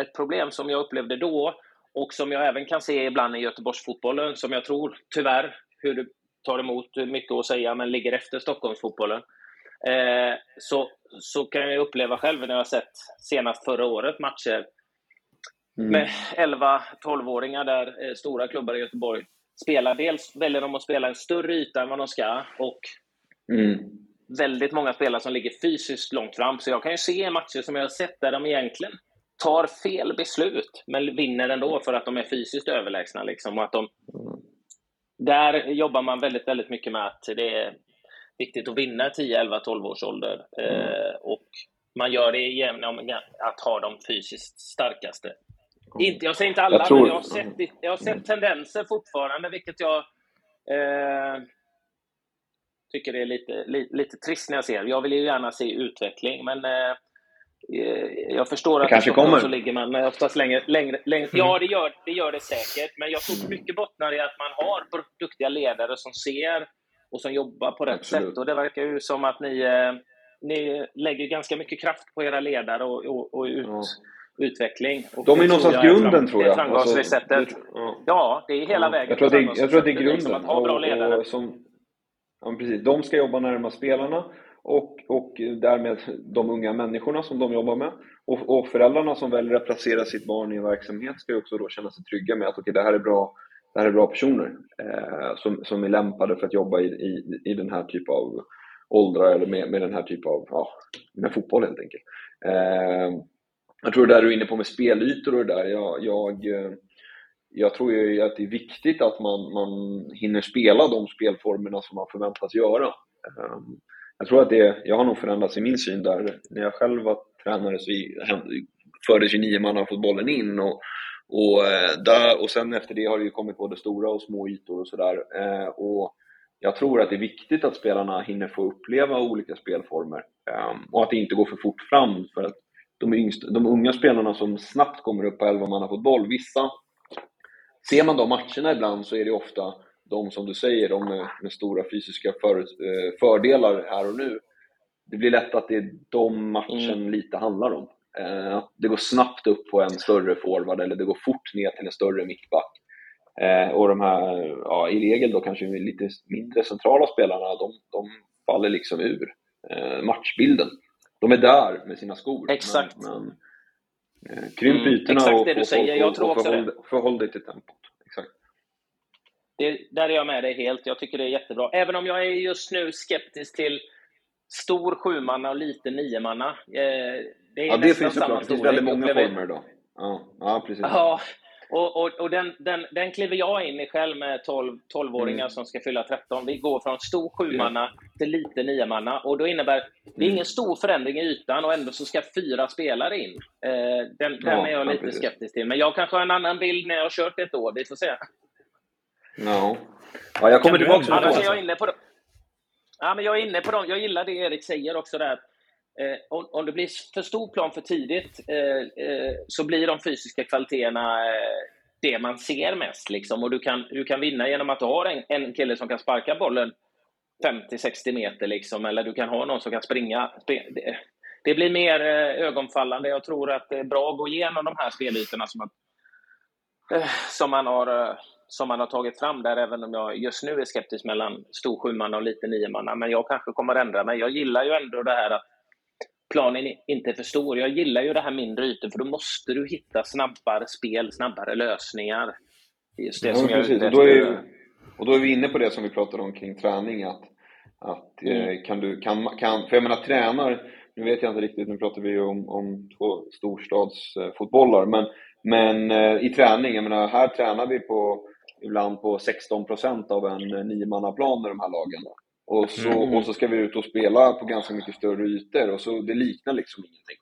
ett problem som jag upplevde då och som jag även kan se ibland i Göteborgsfotbollen, som jag tror, tyvärr, hur det tar emot mycket att säga, men ligger efter Stockholmsfotbollen. Eh, så, så kan jag uppleva själv när jag har sett senast förra året matcher mm. med 11-12-åringar där eh, stora klubbar i Göteborg spelar. Dels väljer de att spela en större yta än vad de ska och mm. väldigt många spelare som ligger fysiskt långt fram. Så jag kan ju se matcher som jag har sett där de egentligen tar fel beslut, men vinner ändå för att de är fysiskt överlägsna. Liksom, och att de mm där jobbar man väldigt, väldigt mycket med att det är viktigt att vinna 10, 11, 12 års ålder. Mm. Eh, och man gör det genom att ha de fysiskt starkaste. Mm. Inte, jag säger inte alla, jag tror... men jag har, sett, jag har sett tendenser fortfarande, vilket jag eh, tycker är lite, lite, lite trist när jag ser. Jag vill ju gärna se utveckling, men Eh, jag förstår att kanske kommer. så ligger man oftast längre, längre, längre. Mm. Ja, det gör, det gör det säkert. Men jag tror mycket bottnar i att man har duktiga ledare som ser och som jobbar på rätt Absolut. sätt. Och det verkar ju som att ni, eh, ni lägger ganska mycket kraft på era ledare och, och, och ut, ja. utveckling. Och De är någonstans grunden, fram, tror jag. Det alltså, det, ja. ja. det är hela ja. vägen. Jag tror, det, jag tror att det är grunden. Liksom, att ha bra ledare. Och, och som, ja, precis. De ska jobba närmast spelarna och, och därmed de unga människorna som de jobbar med. Och, och, föräldrarna som väljer att placera sitt barn i en verksamhet ska ju också då känna sig trygga med att okay, det, här är bra, det här är bra personer eh, som, som är lämpade för att jobba i, i, i den här typen av åldrar eller med, med den här typen av, ja, med fotboll helt enkelt. Eh, jag tror det där du är inne på med spelytor och det där, jag, jag, eh, jag tror ju att det är viktigt att man, man hinner spela de spelformerna som man förväntas göra. Eh, jag tror att det, jag har nog förändrats i min syn där. När jag själv var tränare så fördes ju nio man har in och, och, eh, där, och sen efter det har det ju kommit både stora och små ytor och sådär. Eh, och jag tror att det är viktigt att spelarna hinner få uppleva olika spelformer ehm, och att det inte går för fort fram. För att de, yngsta, de unga spelarna som snabbt kommer upp på 11 man vissa, ser man de matcherna ibland så är det ofta de som du säger, de med, med stora fysiska för, eh, fördelar här och nu. det blir lätt att det är de matchen mm. lite handlar om. Eh, det går snabbt upp på en större forward eller det går fort ner till en större mittback. Eh, och de här, ja, i regel då kanske lite mindre centrala spelarna, de, de faller liksom ur eh, matchbilden. De är där med sina skor. Exakt. Men, men eh, krymp mm, ytorna exakt och. Jag tror också förhåll, förhåll dig till tempot. Det, där är jag med dig helt. Jag tycker det är jättebra. Även om jag är just nu skeptisk till stor sjumanna och liten niomanna. Eh, det är ja, det finns såklart. Det finns väldigt många former då. Ja, ja precis. Ja, och, och, och den, den, den kliver jag in i själv med 12, 12-åringar mm. som ska fylla 13. Vi går från stor sjumanna till liten niomanna. Och då innebär det är ingen stor förändring i ytan och ändå så ska fyra spelare in. Eh, den, den ja, är jag lite precis. skeptisk till. Men jag kanske har en annan bild när jag har kört ett år. Vi får se. Ja, ja jag kommer tillbaka till det. Annars är jag inne på det. Ja, men jag är inne på dem. Jag gillar det Erik säger också där. Eh, om, om det blir för stor plan för tidigt eh, eh, så blir de fysiska kvaliteterna eh, det man ser mest. Liksom. Och du kan, du kan vinna genom att du har en, en kille som kan sparka bollen 50-60 meter, liksom, eller du kan ha någon som kan springa. Det, det blir mer eh, ögonfallande. Jag tror att det är bra att gå igenom de här spelytorna som, att, eh, som man har som man har tagit fram där, även om jag just nu är skeptisk mellan stor sjumanna och lite niomanna. Men jag kanske kommer att ändra mig. Jag gillar ju ändå det här att planen inte är för stor. Jag gillar ju det här mindre ytor, för då måste du hitta snabbare spel, snabbare lösningar. Just det ja, som precis. jag och, då är, och då är vi inne på det som vi pratade om kring träning, att, att eh, mm. kan du, kan, kan, för jag menar tränar, nu vet jag inte riktigt, nu pratar vi om, om två storstadsfotbollar, men, men eh, i träning, jag menar här tränar vi på ibland på 16% av en niomannaplan i de här lagen. Och så, mm. och så ska vi ut och spela på ganska mycket större ytor och så det liknar liksom ingenting.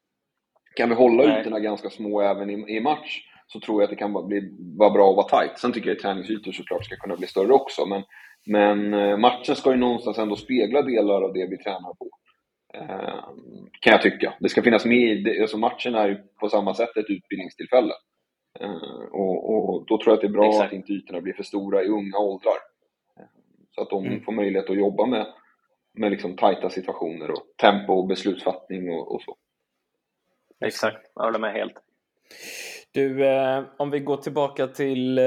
Kan vi hålla Nej. ytorna ganska små även i, i match så tror jag att det kan bli, vara bra att vara tight. Sen tycker jag att träningsytor såklart ska kunna bli större också, men, men eh, matchen ska ju någonstans ändå spegla delar av det vi tränar på. Eh, kan jag tycka. Det ska finnas med i, alltså matchen är ju på samma sätt ett utbildningstillfälle. Eh, och, och, då tror jag att det är bra Exakt. att inte ytorna blir för stora i unga åldrar. Eh, så att de mm. får möjlighet att jobba med, med liksom tajta situationer och tempo och beslutsfattning och, och så. Exakt, jag håller med helt. Du, eh, om vi går tillbaka till, eh,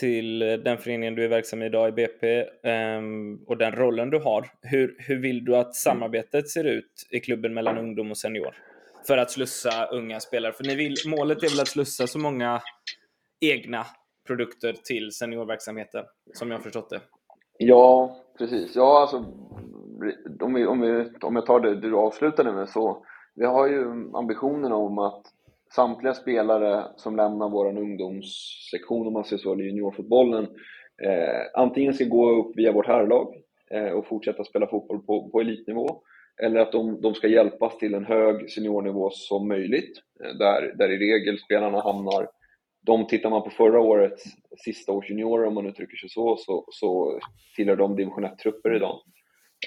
till den föreningen du är verksam i idag i BP eh, och den rollen du har. Hur, hur vill du att samarbetet ser ut i klubben mellan ungdom och senior? För att slussa unga spelare? För ni vill, målet är väl att slussa så många egna produkter till seniorverksamheten, som jag har förstått det? Ja, precis. Ja, alltså, om, vi, om, vi, om jag tar det du avslutade med så, vi har ju ambitionen om att samtliga spelare som lämnar vår ungdomssektion, om man säger så, eller juniorfotbollen, eh, antingen ska gå upp via vårt herrlag eh, och fortsätta spela fotboll på, på elitnivå, eller att de, de ska hjälpas till en hög seniornivå som möjligt, eh, där, där i regel spelarna hamnar de tittar man på förra årets sista års juniorer, om man uttrycker sig så, så, så tillhör de division 1-trupper idag.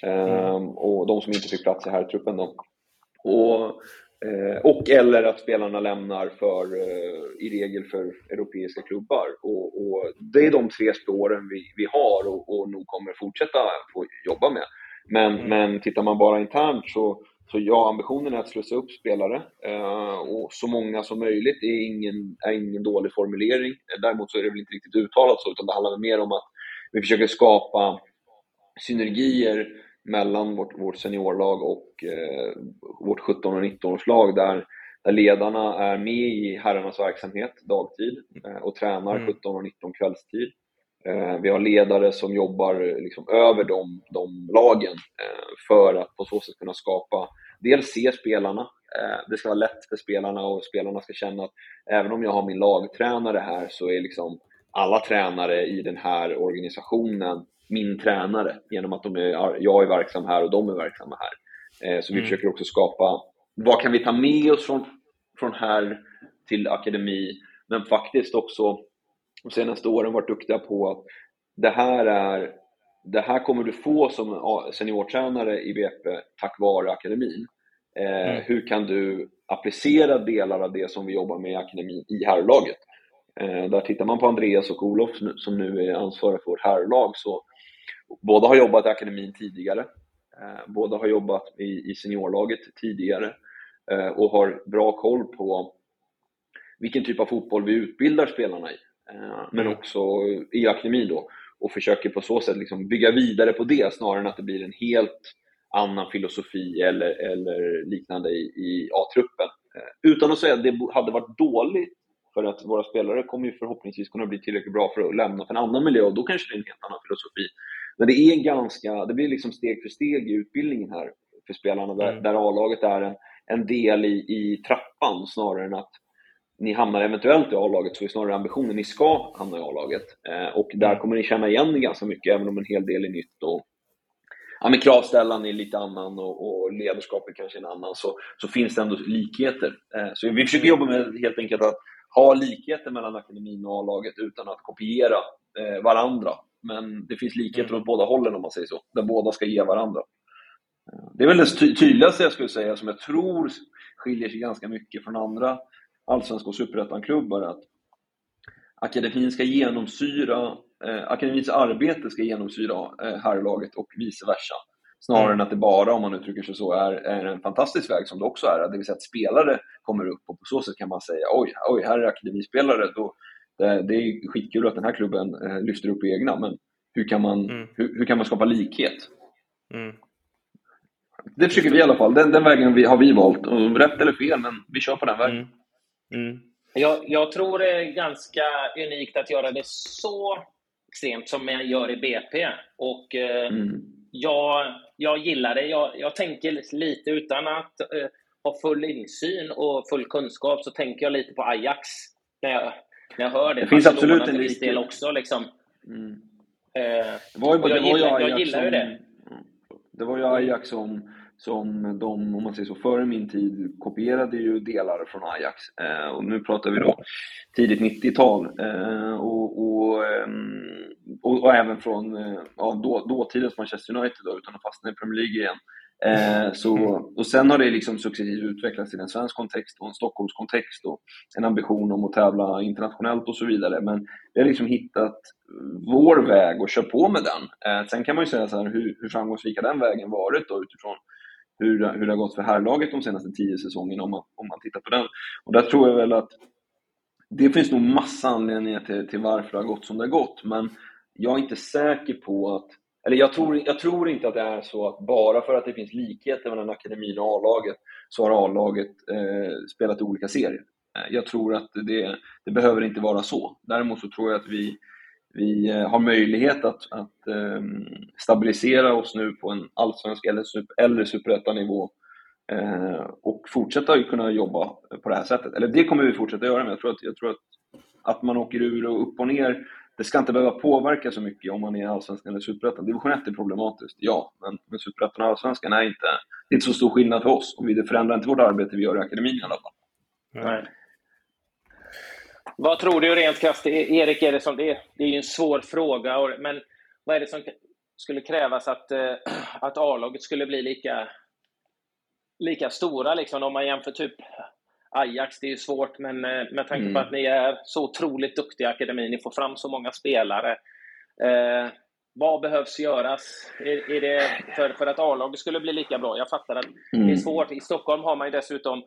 Mm. Um, och de som inte fick plats i här truppen då. Och, eh, och eller att spelarna lämnar för, eh, i regel för europeiska klubbar. Och, och, det är de tre spåren vi, vi har och, och nog kommer fortsätta få jobba med. Men, mm. men tittar man bara internt så, så ja, ambitionen är att slussa upp spelare eh, och så många som möjligt är ingen, är ingen dålig formulering. Däremot så är det väl inte riktigt uttalat så, utan det handlar mer om att vi försöker skapa synergier mellan vårt, vårt seniorlag och eh, vårt 17 och 19-årslag där, där ledarna är med i herrarnas verksamhet dagtid eh, och tränar mm. 17 och 19 kvällstid. Eh, vi har ledare som jobbar liksom över de, de lagen eh, för att på så sätt kunna skapa, dels se spelarna, eh, det ska vara lätt för spelarna och spelarna ska känna att även om jag har min lagtränare här så är liksom alla tränare i den här organisationen min tränare genom att de är, jag är verksam här och de är verksamma här. Så vi mm. försöker också skapa, vad kan vi ta med oss från, från här till akademi, men faktiskt också de senaste åren varit duktiga på att det här, är, det här kommer du få som seniortränare i BP tack vare akademin. Eh, mm. Hur kan du applicera delar av det som vi jobbar med i akademin i herrlaget? Eh, där tittar man på Andreas och Olof som nu är ansvariga för vårt herrlag så båda har jobbat i akademin tidigare Båda har jobbat i seniorlaget tidigare och har bra koll på vilken typ av fotboll vi utbildar spelarna i. Men mm. också i akademin då och försöker på så sätt liksom bygga vidare på det snarare än att det blir en helt annan filosofi eller, eller liknande i, i A-truppen. Eh, utan att säga att det hade varit dåligt för att våra spelare kommer ju förhoppningsvis kunna bli tillräckligt bra för att lämna för en annan miljö och då kanske det är en helt annan filosofi. Men det är ganska, det blir liksom steg för steg i utbildningen här för spelarna där, mm. där A-laget är en, en del i, i trappan snarare än att ni hamnar eventuellt i A-laget så är snarare ambitionen ni ska hamna i A-laget. Eh, och där mm. kommer ni känna igen ganska mycket, även om en hel del är nytt. Och, ja, men kravställan är lite annan och, och ledarskapet kanske är en annan, så, så finns det ändå likheter. Eh, så vi försöker jobba med helt enkelt att ha likheter mellan akademin och A-laget utan att kopiera eh, varandra. Men det finns likheter mm. åt båda hållen om man säger så, där båda ska ge varandra. Eh, det är väl det ty tydligaste jag skulle säga, som jag tror skiljer sig ganska mycket från andra allsvenska och superettan-klubbar att akademin ska genomsyra, eh, akademins arbete ska genomsyra eh, herrlaget och vice versa. Snarare mm. än att det bara, om man uttrycker sig så, är, är en fantastisk väg som det också är. Det vill säga att spelare kommer upp och på så sätt kan man säga oj, oj här är akademispelare. Då, det, det är skitkul att den här klubben eh, lyfter upp egna, men hur kan man, mm. hur, hur, kan man skapa likhet? Mm. Det försöker vi i alla fall. Den, den vägen vi, har vi valt. Och rätt eller fel, men vi kör på den vägen. Mm. Jag, jag, tror det är ganska unikt att göra det så extremt som man gör i BP. Och eh, mm. jag, jag gillar det. Jag, jag tänker lite utan att eh, ha full insyn och full kunskap så tänker jag lite på Ajax när jag, när jag hör det. Det finns absolut en viss del också. Liksom. Mm. Eh, det var ju, det jag, gillar, jag gillar ju det. Det var ju Ajax som som de, om man säger så, före min tid kopierade ju delar från Ajax. Eh, och nu pratar vi då tidigt 90-tal. Eh, och, och, eh, och, och, även från eh, ja, då, dåtidens Manchester United, då, utan att fastna i Premier League igen. Eh, så, och sen har det liksom successivt utvecklats till en svensk kontext och en Stockholmskontext och en ambition om att tävla internationellt och så vidare. Men vi har liksom hittat vår väg och kör på med den. Eh, sen kan man ju säga så här, hur, hur framgångsrik har den vägen varit då utifrån hur, hur det har gått för herrlaget de senaste tio säsongerna om man, om man tittar på den. Och där tror jag väl att det finns nog massa anledningar till, till varför det har gått som det har gått, men jag är inte säker på att eller jag tror, jag tror inte att det är så att bara för att det finns likheter mellan akademin och A-laget så har A-laget eh, spelat olika serier. Jag tror att det, det behöver inte vara så. Däremot så tror jag att vi, vi eh, har möjlighet att, att um, stabilisera oss nu på en allsvensk eller, super, eller superettanivå uh, och fortsätta kunna jobba på det här sättet. Eller det kommer vi fortsätta göra, men jag tror att, jag tror att, att man åker ur och upp och ner det ska inte behöva påverka så mycket om man är allsvenskan eller superettan. Division 1 är problematiskt, ja, men, men superettan och allsvenskan är inte, det är inte så stor skillnad för oss och det förändrar inte vårt arbete vi gör i akademin i alla fall. Nej. Vad tror du rent krasst, Erik, är det, som, det, är, det är ju en svår fråga, men vad är det som skulle krävas att, eh, att A-laget skulle bli lika, lika stora liksom, om man jämför typ Ajax, det är ju svårt, men eh, med tanke mm. på att ni är så otroligt duktiga i akademin, ni får fram så många spelare. Eh, vad behövs göras är, är det för, för att A-laget skulle bli lika bra? Jag fattar att mm. det är mm. svårt. I Stockholm har man ju dessutom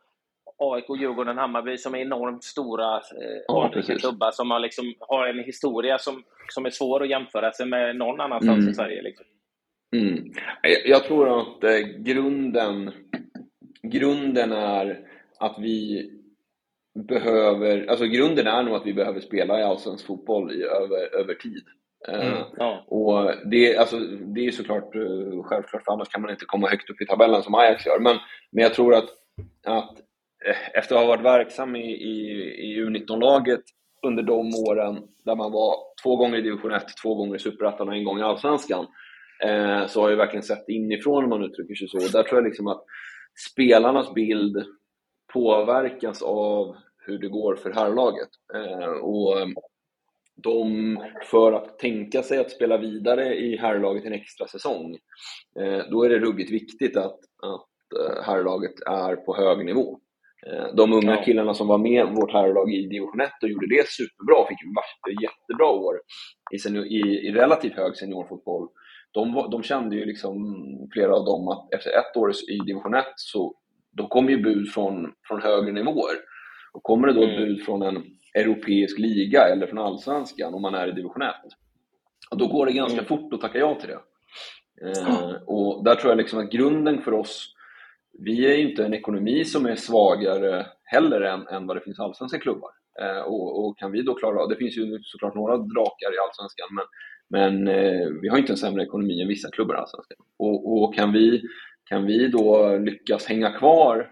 AIK, Djurgården, Hammarby som är enormt stora eh, ja, klubbar som har, liksom, har en historia som, som är svår att jämföra sig med någon annanstans mm. i Sverige. Liksom. Mm. Jag tror att eh, grunden, grunden är att vi behöver, alltså grunden är nog att vi behöver spela i allsvensk fotboll i, över, över tid. Eh, mm, ja. Och det, alltså, det är såklart uh, självklart, för annars kan man inte komma högt upp i tabellen som Ajax gör. Men, men jag tror att, att Eh, Eh, efter att ha varit verksam i, i, i U19-laget under de åren där man var två gånger i division 1, två gånger i superettan och en gång i allsvenskan eh, så har jag verkligen sett inifrån om man uttrycker sig så. Där tror jag liksom att spelarnas bild påverkas av hur det går för herrlaget. Eh, och eh, de, för att tänka sig att spela vidare i herrlaget en extra säsong, eh, då är det ruggigt viktigt att, att eh, herrlaget är på hög nivå. Eh, de unga ja. killarna som var med vårt herrlag i division 1 och gjorde det superbra fick jättebra år i, senior, i, i relativt hög seniorfotboll. de, de kände ju liksom, flera av dem, att efter ett år i division 1 så då kommer ju bud från, från högre nivåer. Och kommer det då mm. bud från en europeisk liga eller från allsvenskan om man är i division 1, då går det ganska mm. fort att tacka ja till det. Eh, och där tror jag liksom att grunden för oss, vi är ju inte en ekonomi som är svagare heller än, än vad det finns allsvenska klubbar. Eh, och, och, kan vi då klara av, det finns ju såklart några drakar i allsvenskan, men, men eh, vi har inte en sämre ekonomi än vissa klubbar i allsvenskan. Och, och kan, vi, kan vi då lyckas hänga kvar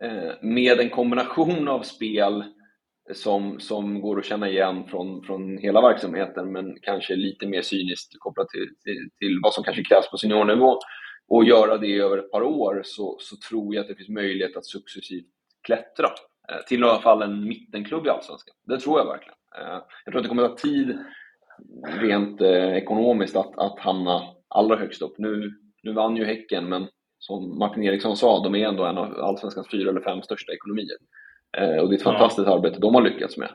eh, med en kombination av spel som, som går att känna igen från, från hela verksamheten men kanske lite mer cyniskt kopplat till, till, till vad som kanske krävs på seniornivå och göra det över ett par år så, så tror jag att det finns möjlighet att successivt klättra eh, till i alla fall en mittenklubb i Allsvenskan. Det tror jag verkligen. Eh, jag tror att det kommer att ta tid rent eh, ekonomiskt att, att hamna allra högst upp. Nu, nu vann ju Häcken, men som Martin Eriksson sa, de är ändå en av Allsvenskans fyra eller fem största ekonomier. Och det är ett fantastiskt ja. arbete de har lyckats med.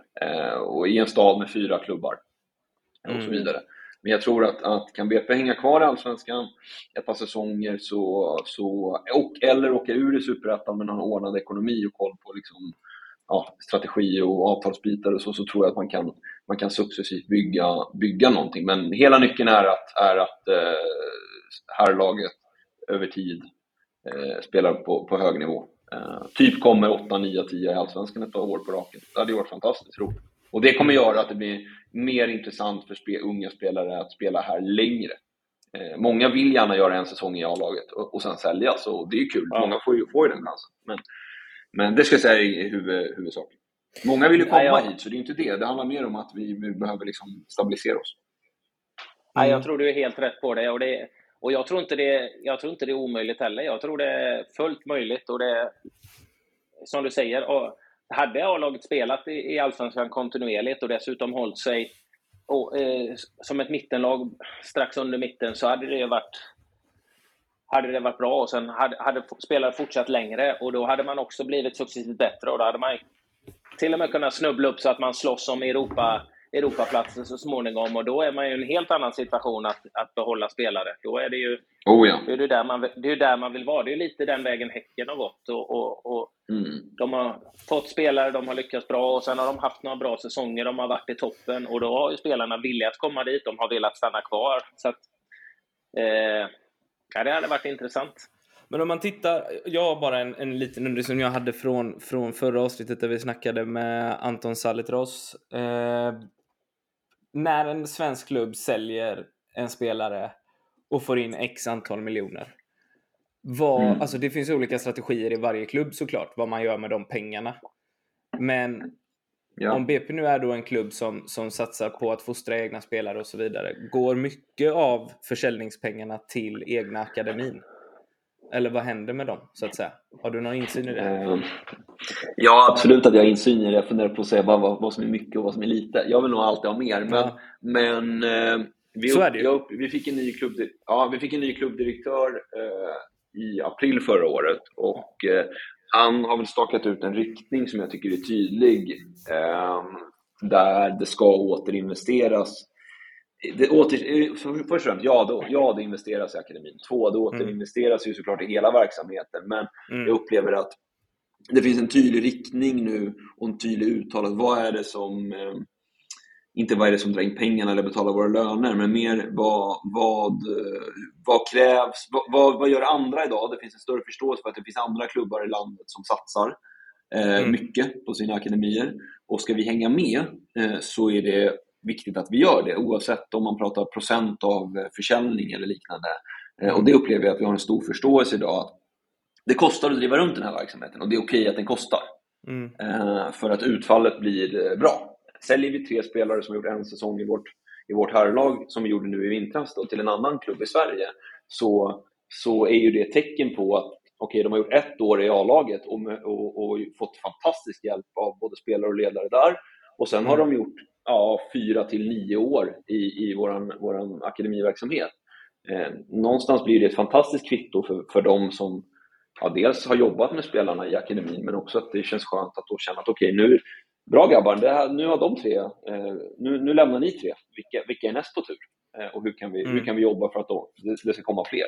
Och i en stad med fyra klubbar och mm. så vidare. Men jag tror att, att kan BP hänga kvar i Allsvenskan ett par säsonger så, så, och, eller åka ur i Superettan med någon ordnad ekonomi och koll på liksom, ja, strategi och avtalsbitar och så, så tror jag att man kan, man kan successivt bygga, bygga någonting. Men hela nyckeln är att, är att eh, herrlaget över tid eh, spelar på, på hög nivå. Eh, typ kommer 8, 9, 10 i Allsvenskan ett par år på raken. Det hade varit fantastiskt roligt. Och det kommer göra att det blir mer intressant för spe unga spelare att spela här längre. Uh, många vill gärna göra en säsong i A-laget och, och sen sälja, så det är kul. Ja. Många får ju, får ju den chansen. Men, men det ska jag säga är huvud, huvudsaken. Många vill ju komma ja, ja. hit, så det är inte det. Det handlar mer om att vi, vi behöver liksom stabilisera oss. Mm. Ja, jag tror du är helt rätt på det. Och det och jag tror, inte det, jag tror inte det är omöjligt heller. Jag tror det är fullt möjligt. Och det som du säger, och hade A-laget spelat i, i Allsvenskan kontinuerligt och dessutom hållit sig och, eh, som ett mittenlag strax under mitten så hade det varit hade det varit bra. Och sen hade, hade spelare fortsatt längre och då hade man också blivit successivt bättre och då hade man till och med kunnat snubbla upp så att man slåss om Europa Europaplatsen så småningom och då är man ju i en helt annan situation att, att behålla spelare. Då är det ju oh ja. det är där, man, det är där man vill vara. Det är lite den vägen Häcken har gått. Och, och, och mm. De har fått spelare, de har lyckats bra och sen har de haft några bra säsonger. De har varit i toppen och då har ju spelarna velat komma dit. De har velat stanna kvar. Så att, eh, ja, det hade varit intressant. Men om man tittar, jag har bara en, en liten undring som jag hade från, från förra avsnittet där vi snackade med Anton Salitros. Eh, när en svensk klubb säljer en spelare och får in x antal miljoner. Vad, mm. alltså det finns olika strategier i varje klubb såklart, vad man gör med de pengarna. Men ja. om BP nu är då en klubb som, som satsar på att fostra egna spelare och så vidare, går mycket av försäljningspengarna till egna akademin? Eller vad händer med dem, så att säga? Har du någon insyn i det? Ehm, ja, absolut att jag har insyn i det. Jag funderar på att säga vad, vad som är mycket och vad som är lite. Jag vill nog alltid ha mer, men, ja. men eh, vi, det jag, vi, fick en ny klubb, ja, vi fick en ny klubbdirektör eh, i april förra året och eh, han har väl stakat ut en riktning som jag tycker är tydlig eh, där det ska återinvesteras det åter, först och främst, ja, då, ja, det investeras i akademin. Två, det mm. återinvesteras mm. ju såklart i hela verksamheten. Men mm. jag upplever att det finns en tydlig riktning nu och en tydlig uttalat. Vad är det som, eh, inte vad är det som drar in pengarna eller betalar våra löner, men mer vad, vad, eh, vad krävs, vad, vad gör andra idag? Det finns en större förståelse för att det finns andra klubbar i landet som satsar eh, mm. mycket på sina akademier. Och ska vi hänga med eh, så är det viktigt att vi gör det oavsett om man pratar procent av eh, försäljning eller liknande. Eh, och det upplever jag att vi har en stor förståelse idag att det kostar att driva runt den här verksamheten och det är okej att den kostar. Mm. Eh, för att utfallet blir bra. Säljer vi tre spelare som har gjort en säsong i vårt, i vårt herrlag, som vi gjorde nu i vintras, då, till en annan klubb i Sverige, så, så är ju det ett tecken på att okej, de har gjort ett år i A-laget och, och, och, fått fantastisk hjälp av både spelare och ledare där. Och sen har mm. de gjort ja, fyra till nio år i, i vår våran akademiverksamhet. Eh, någonstans blir det ett fantastiskt kvitto för, för dem som ja, dels har jobbat med spelarna i akademin men också att det känns skönt att då känna att okej, okay, nu, bra grabbar, här, nu har de tre, eh, nu, nu lämnar ni tre, vilka, vilka är näst på tur? Eh, och hur kan vi, mm. hur kan vi jobba för att då, det, det ska komma fler?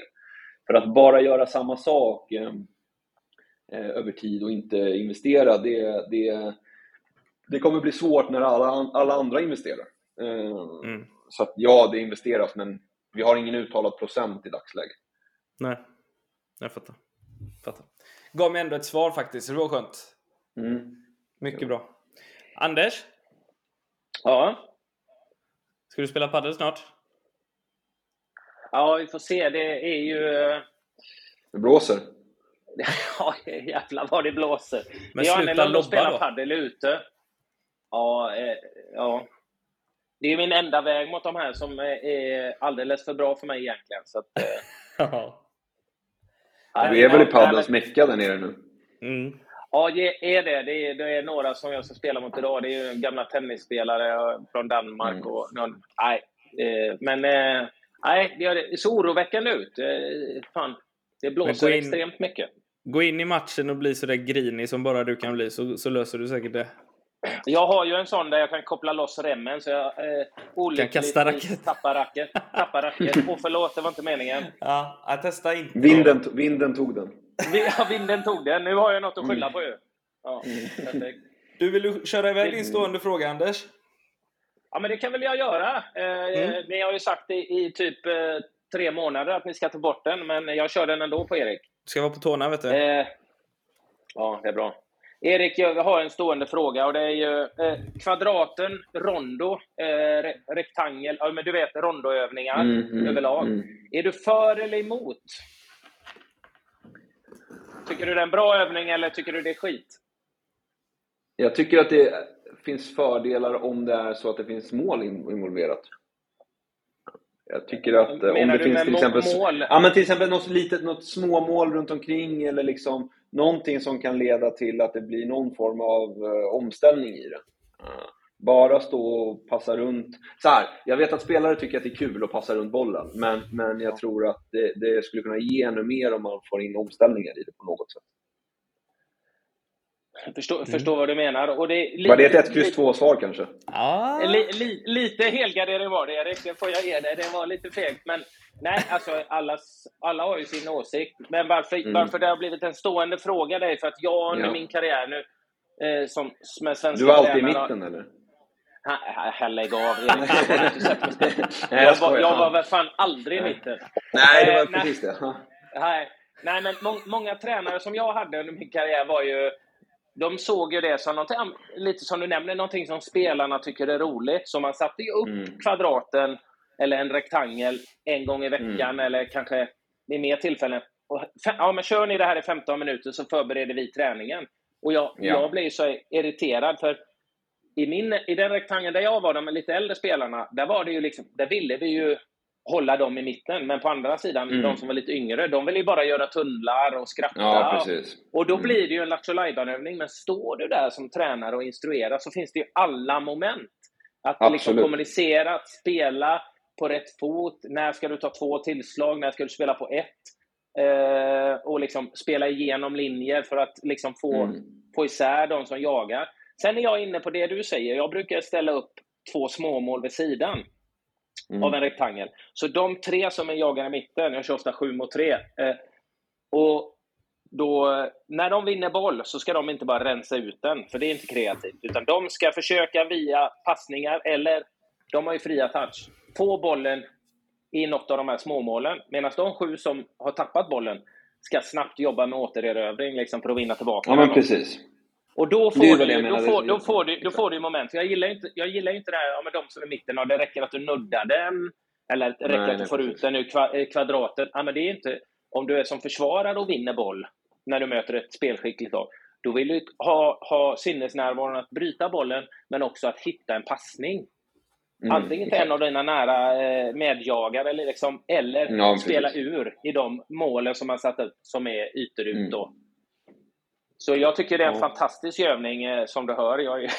För att bara göra samma sak eh, eh, över tid och inte investera, det, det, det kommer bli svårt när alla, alla andra investerar. Eh, mm. Så att ja, det investeras, men vi har ingen uttalad procent i dagsläget. Nej, jag fattar. fattar. Gav mig ändå ett svar faktiskt, det var skönt. Mm. Mycket bra. Anders? Ja? Ska du spela padel snart? Ja, vi får se. Det är ju... Det blåser. ja, jävlar vad det blåser. Men jag sluta lobba spela då. padel ute. Ja, eh, ja. Det är min enda väg mot de här som är alldeles för bra för mig egentligen. Så att, eh. du är väl i padelns mecka där nere nu? Mm. Ja, det är det. Det är, det är några som jag ska spela mot idag. Det är gamla tennisspelare från Danmark. Mm. Och, nej, eh, men eh, nej, det ser oroväckande ut. Eh, fan, det blåser in, extremt mycket. Gå in i matchen och bli så där grinig som bara du kan bli, så, så löser du säkert det. Jag har ju en sån där jag kan koppla loss remmen så jag eh, olyckligt kan kasta racket. tappar racket. Tappar racket. Och förlåt, det var inte meningen. Ja, jag testar inte. Vinden, vinden tog den. Ja, vinden tog den. Nu har jag något att skylla på ju. Ja, du, vill du köra iväg din stående fråga, Anders? Ja, men det kan väl jag göra. Eh, mm. Ni har ju sagt i, i typ eh, tre månader att ni ska ta bort den, men jag kör den ändå på Erik. Du ska vara på tårna, vet du. Eh, ja, det är bra. Erik, jag har en stående fråga och det är ju eh, kvadraten, rondo, eh, rektangel, ja, men du vet rondoövningar mm, mm, överlag. Mm. Är du för eller emot? Tycker du det är en bra övning eller tycker du det är skit? Jag tycker att det finns fördelar om det är så att det finns mål involverat. Jag tycker att Menar om det finns till exempel, mål? Ja, men till exempel något litet, något småmål runt omkring eller liksom någonting som kan leda till att det blir någon form av uh, omställning i det. Uh, bara stå och passa runt. Så här, jag vet att spelare tycker att det är kul att passa runt bollen, men, men jag tror att det, det skulle kunna ge ännu mer om man får in omställningar i det på något sätt. Jag förstår, mm. förstår vad du menar. Och det lite, var det ett 1, kryss 2-svar kanske? Ah. Li, li, lite helgardering var det, Erik. Det får jag ge dig. Det var lite fegt. Men nej, alltså allas, alla har ju sin åsikt. Men varför, mm. varför det har blivit en stående fråga det är för att jag under ja. min karriär nu, eh, som, med svenska Du var alltid i mitten, eller? Lägg av, jag, var, jag var väl fan aldrig i mitten. Nej, det var eh, precis det. Nej, nej men må, många tränare som jag hade under min karriär var ju de såg ju det som någonting, lite som du nämner, någonting som spelarna tycker är roligt. Så man satte ju upp mm. kvadraten eller en rektangel en gång i veckan mm. eller kanske vid mer tillfällen. Och, ja, men kör ni det här i 15 minuter så förbereder vi träningen. Och jag, ja. jag blev så irriterad för i, min, i den rektangeln där jag var, de lite äldre spelarna, där var det ju liksom, där ville vi ju hålla dem i mitten. Men på andra sidan, mm. de som var lite yngre, de vill ju bara göra tunnlar och skratta. Ja, och då mm. blir det ju en lattjo övning Men står du där som tränare och instruerar så finns det ju alla moment. Att liksom kommunicera, att spela på rätt fot. När ska du ta två tillslag? När ska du spela på ett? Eh, och liksom spela igenom linjer för att liksom få, mm. få isär de som jagar. Sen är jag inne på det du säger. Jag brukar ställa upp två småmål vid sidan mm. av en rektangel. Så de tre som är jagare i mitten, jag kör ofta sju mot tre. Eh, och då, när de vinner boll så ska de inte bara rensa ut den, för det är inte kreativt. Utan de ska försöka via passningar, eller de har ju fria touch, få bollen i något av de här småmålen. Medan de sju som har tappat bollen ska snabbt jobba med återerövring liksom, för att vinna tillbaka Ja, men precis. Och då får, du, då, får, då, får du, då får du moment. Jag gillar inte, jag gillar inte det här ja, med de som är i mitten. Ja, det räcker att du nuddar den. Eller det räcker nej, att du får ut den ur kvadraten. Ja, men det är inte, om du är som försvarare och vinner boll när du möter ett spelskickligt lag, då vill du ha, ha sinnesnärvaron att bryta bollen, men också att hitta en passning. Mm, Antingen till en av dina nära eh, medjagare eller, liksom, eller ja, spela ur i de målen som man satt upp som är ytor ut. Mm. Då. Så jag tycker det är en ja. fantastisk övning eh, som du hör. Jag,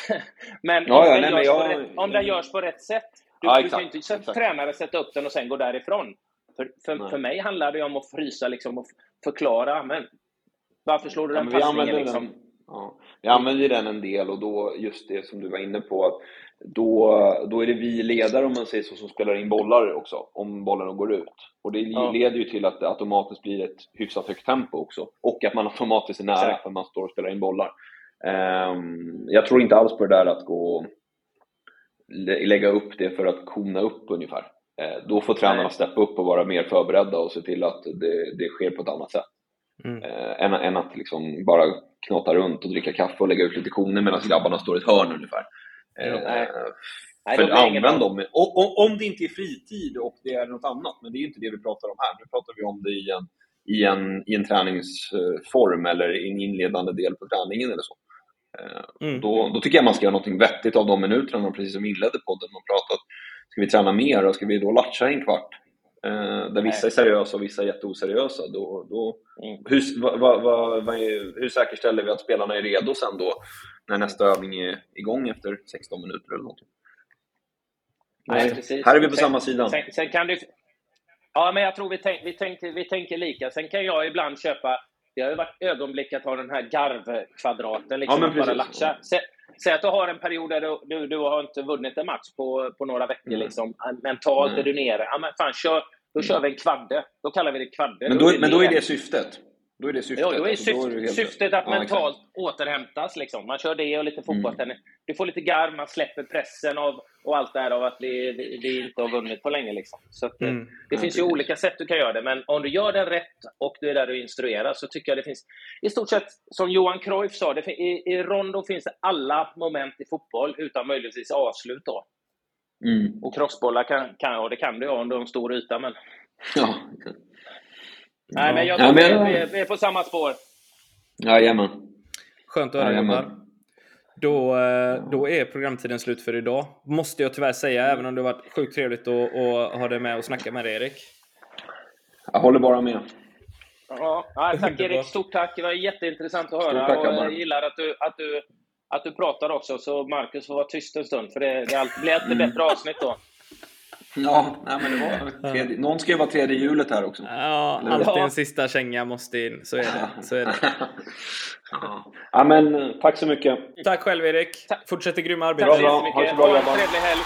men, ja, om, ja, den nej, jag... rätt, om den görs på rätt sätt. Du, ja, kan inte som tränare sätta upp den och sen gå därifrån. För, för, för mig handlar det om att frysa liksom, och förklara. Men varför slår du den passningen? Liksom? Den, ja. Vi använder den en del och då just det som du var inne på. Då, då är det vi ledare, om man säger så, som spelar in bollar också, om bollarna går ut. Och det Ja. leder ju till att det automatiskt blir ett hyfsat högt tempo också. Och att man automatiskt är nära för man står och spelar in bollar. Ehm, jag tror inte alls på det där att gå lä- lägga upp det för att kona upp ungefär. Eh, då får tränarna steppa upp och vara mer förberedda och se till att det, det sker på ett annat sätt. Mm. Eh, än, än att liksom bara knata runt och dricka kaffe och lägga ut lite koner medan grabbarna står i ett hörn ungefär. Eh, Ja, nej. Nej, för de använd dem, och, om det inte är fritid och det är något annat, men det är ju inte det vi pratar om här. Nu pratar vi om det i en, i en, i en träningsform eller i en inledande del på träningen eller så. Eh, Mm. Då, då tycker jag man ska göra något vettigt av de minuterna, precis som inledde podden och pratat. Ska vi träna mer och ska vi då latcha en kvart? Eh, där vissa Nej. är seriösa och vissa är jätteoseriösa. Då, då, Mm. hur, vad, vad är, hur säkerställer vi att spelarna är redo sen då när nästa övning är igång efter 16 minuter eller någonting? Nej, precis. här är vi på Sen- samma sida. Sen, sen kan du... Ja, men jag tror vi, tänk, vi, tänker, vi tänker lika. Sen kan jag ibland köpa... Det har ju varit ögonblick att ha den här garvkvadraten, liksom Ja, men bara latcha. Sä, säg att du har en period där du, du, du har inte vunnit en match på, på några veckor. Mm. Liksom. Mentalt Mm. är du nere. Ja, men fan, kör, då kör vi en kvadde. Då kallar vi det kvadde. Men då, vi men då är det syftet. Då är det syftet. Ja, då är Alltså, syft, då är det helt syftet att Ja, mentalt återhämtas. Liksom. Man kör det och lite fotbollsträning. Du får lite garv, man släpper pressen av, och allt det här av att vi, vi, vi inte har vunnit på länge. Liksom. Så att, eh, Mm. Det Ja, finns ju precis. olika sätt du kan göra det, men om du gör det rätt och du är där du instruerar så tycker jag det finns i stort sett, som Johan Cruyff sa, det, i, i rondo finns det alla moment i fotboll utan möjligtvis avslut då. Mm. Och crossbollar kan, kan och det kan du ju om du har en stor yta, men... Ja. Nej, men jag Ja, tror men- vi, vi, är på samma spår. Jajamän. Skönt att höra Jajamän. Då, eh, då är programtiden slut för idag. Måste jag tyvärr säga, även om det har varit sjukt trevligt att, att ha dig med och snacka med dig Erik. Jag håller bara med. Ja, ja, tack. Erik, stort tack. Det var jätteintressant att höra. tack, och jag gillar att du, att, du, att du pratar också, så Marcus får vara tyst en stund, för det, det alltid- blir alltid bättre avsnitt då. Ja, nej, men det var tredje, någon ska ju vara tredje hjulet här också. Ja, Eller alltid Ja. en sista känga måste in. Så är det. Så är det. ja. ja, men eh, tack så mycket. Tack själv Erik. Fortsätt det grymma Tack arbetet. Bra, bra. Ha en trevlig helg.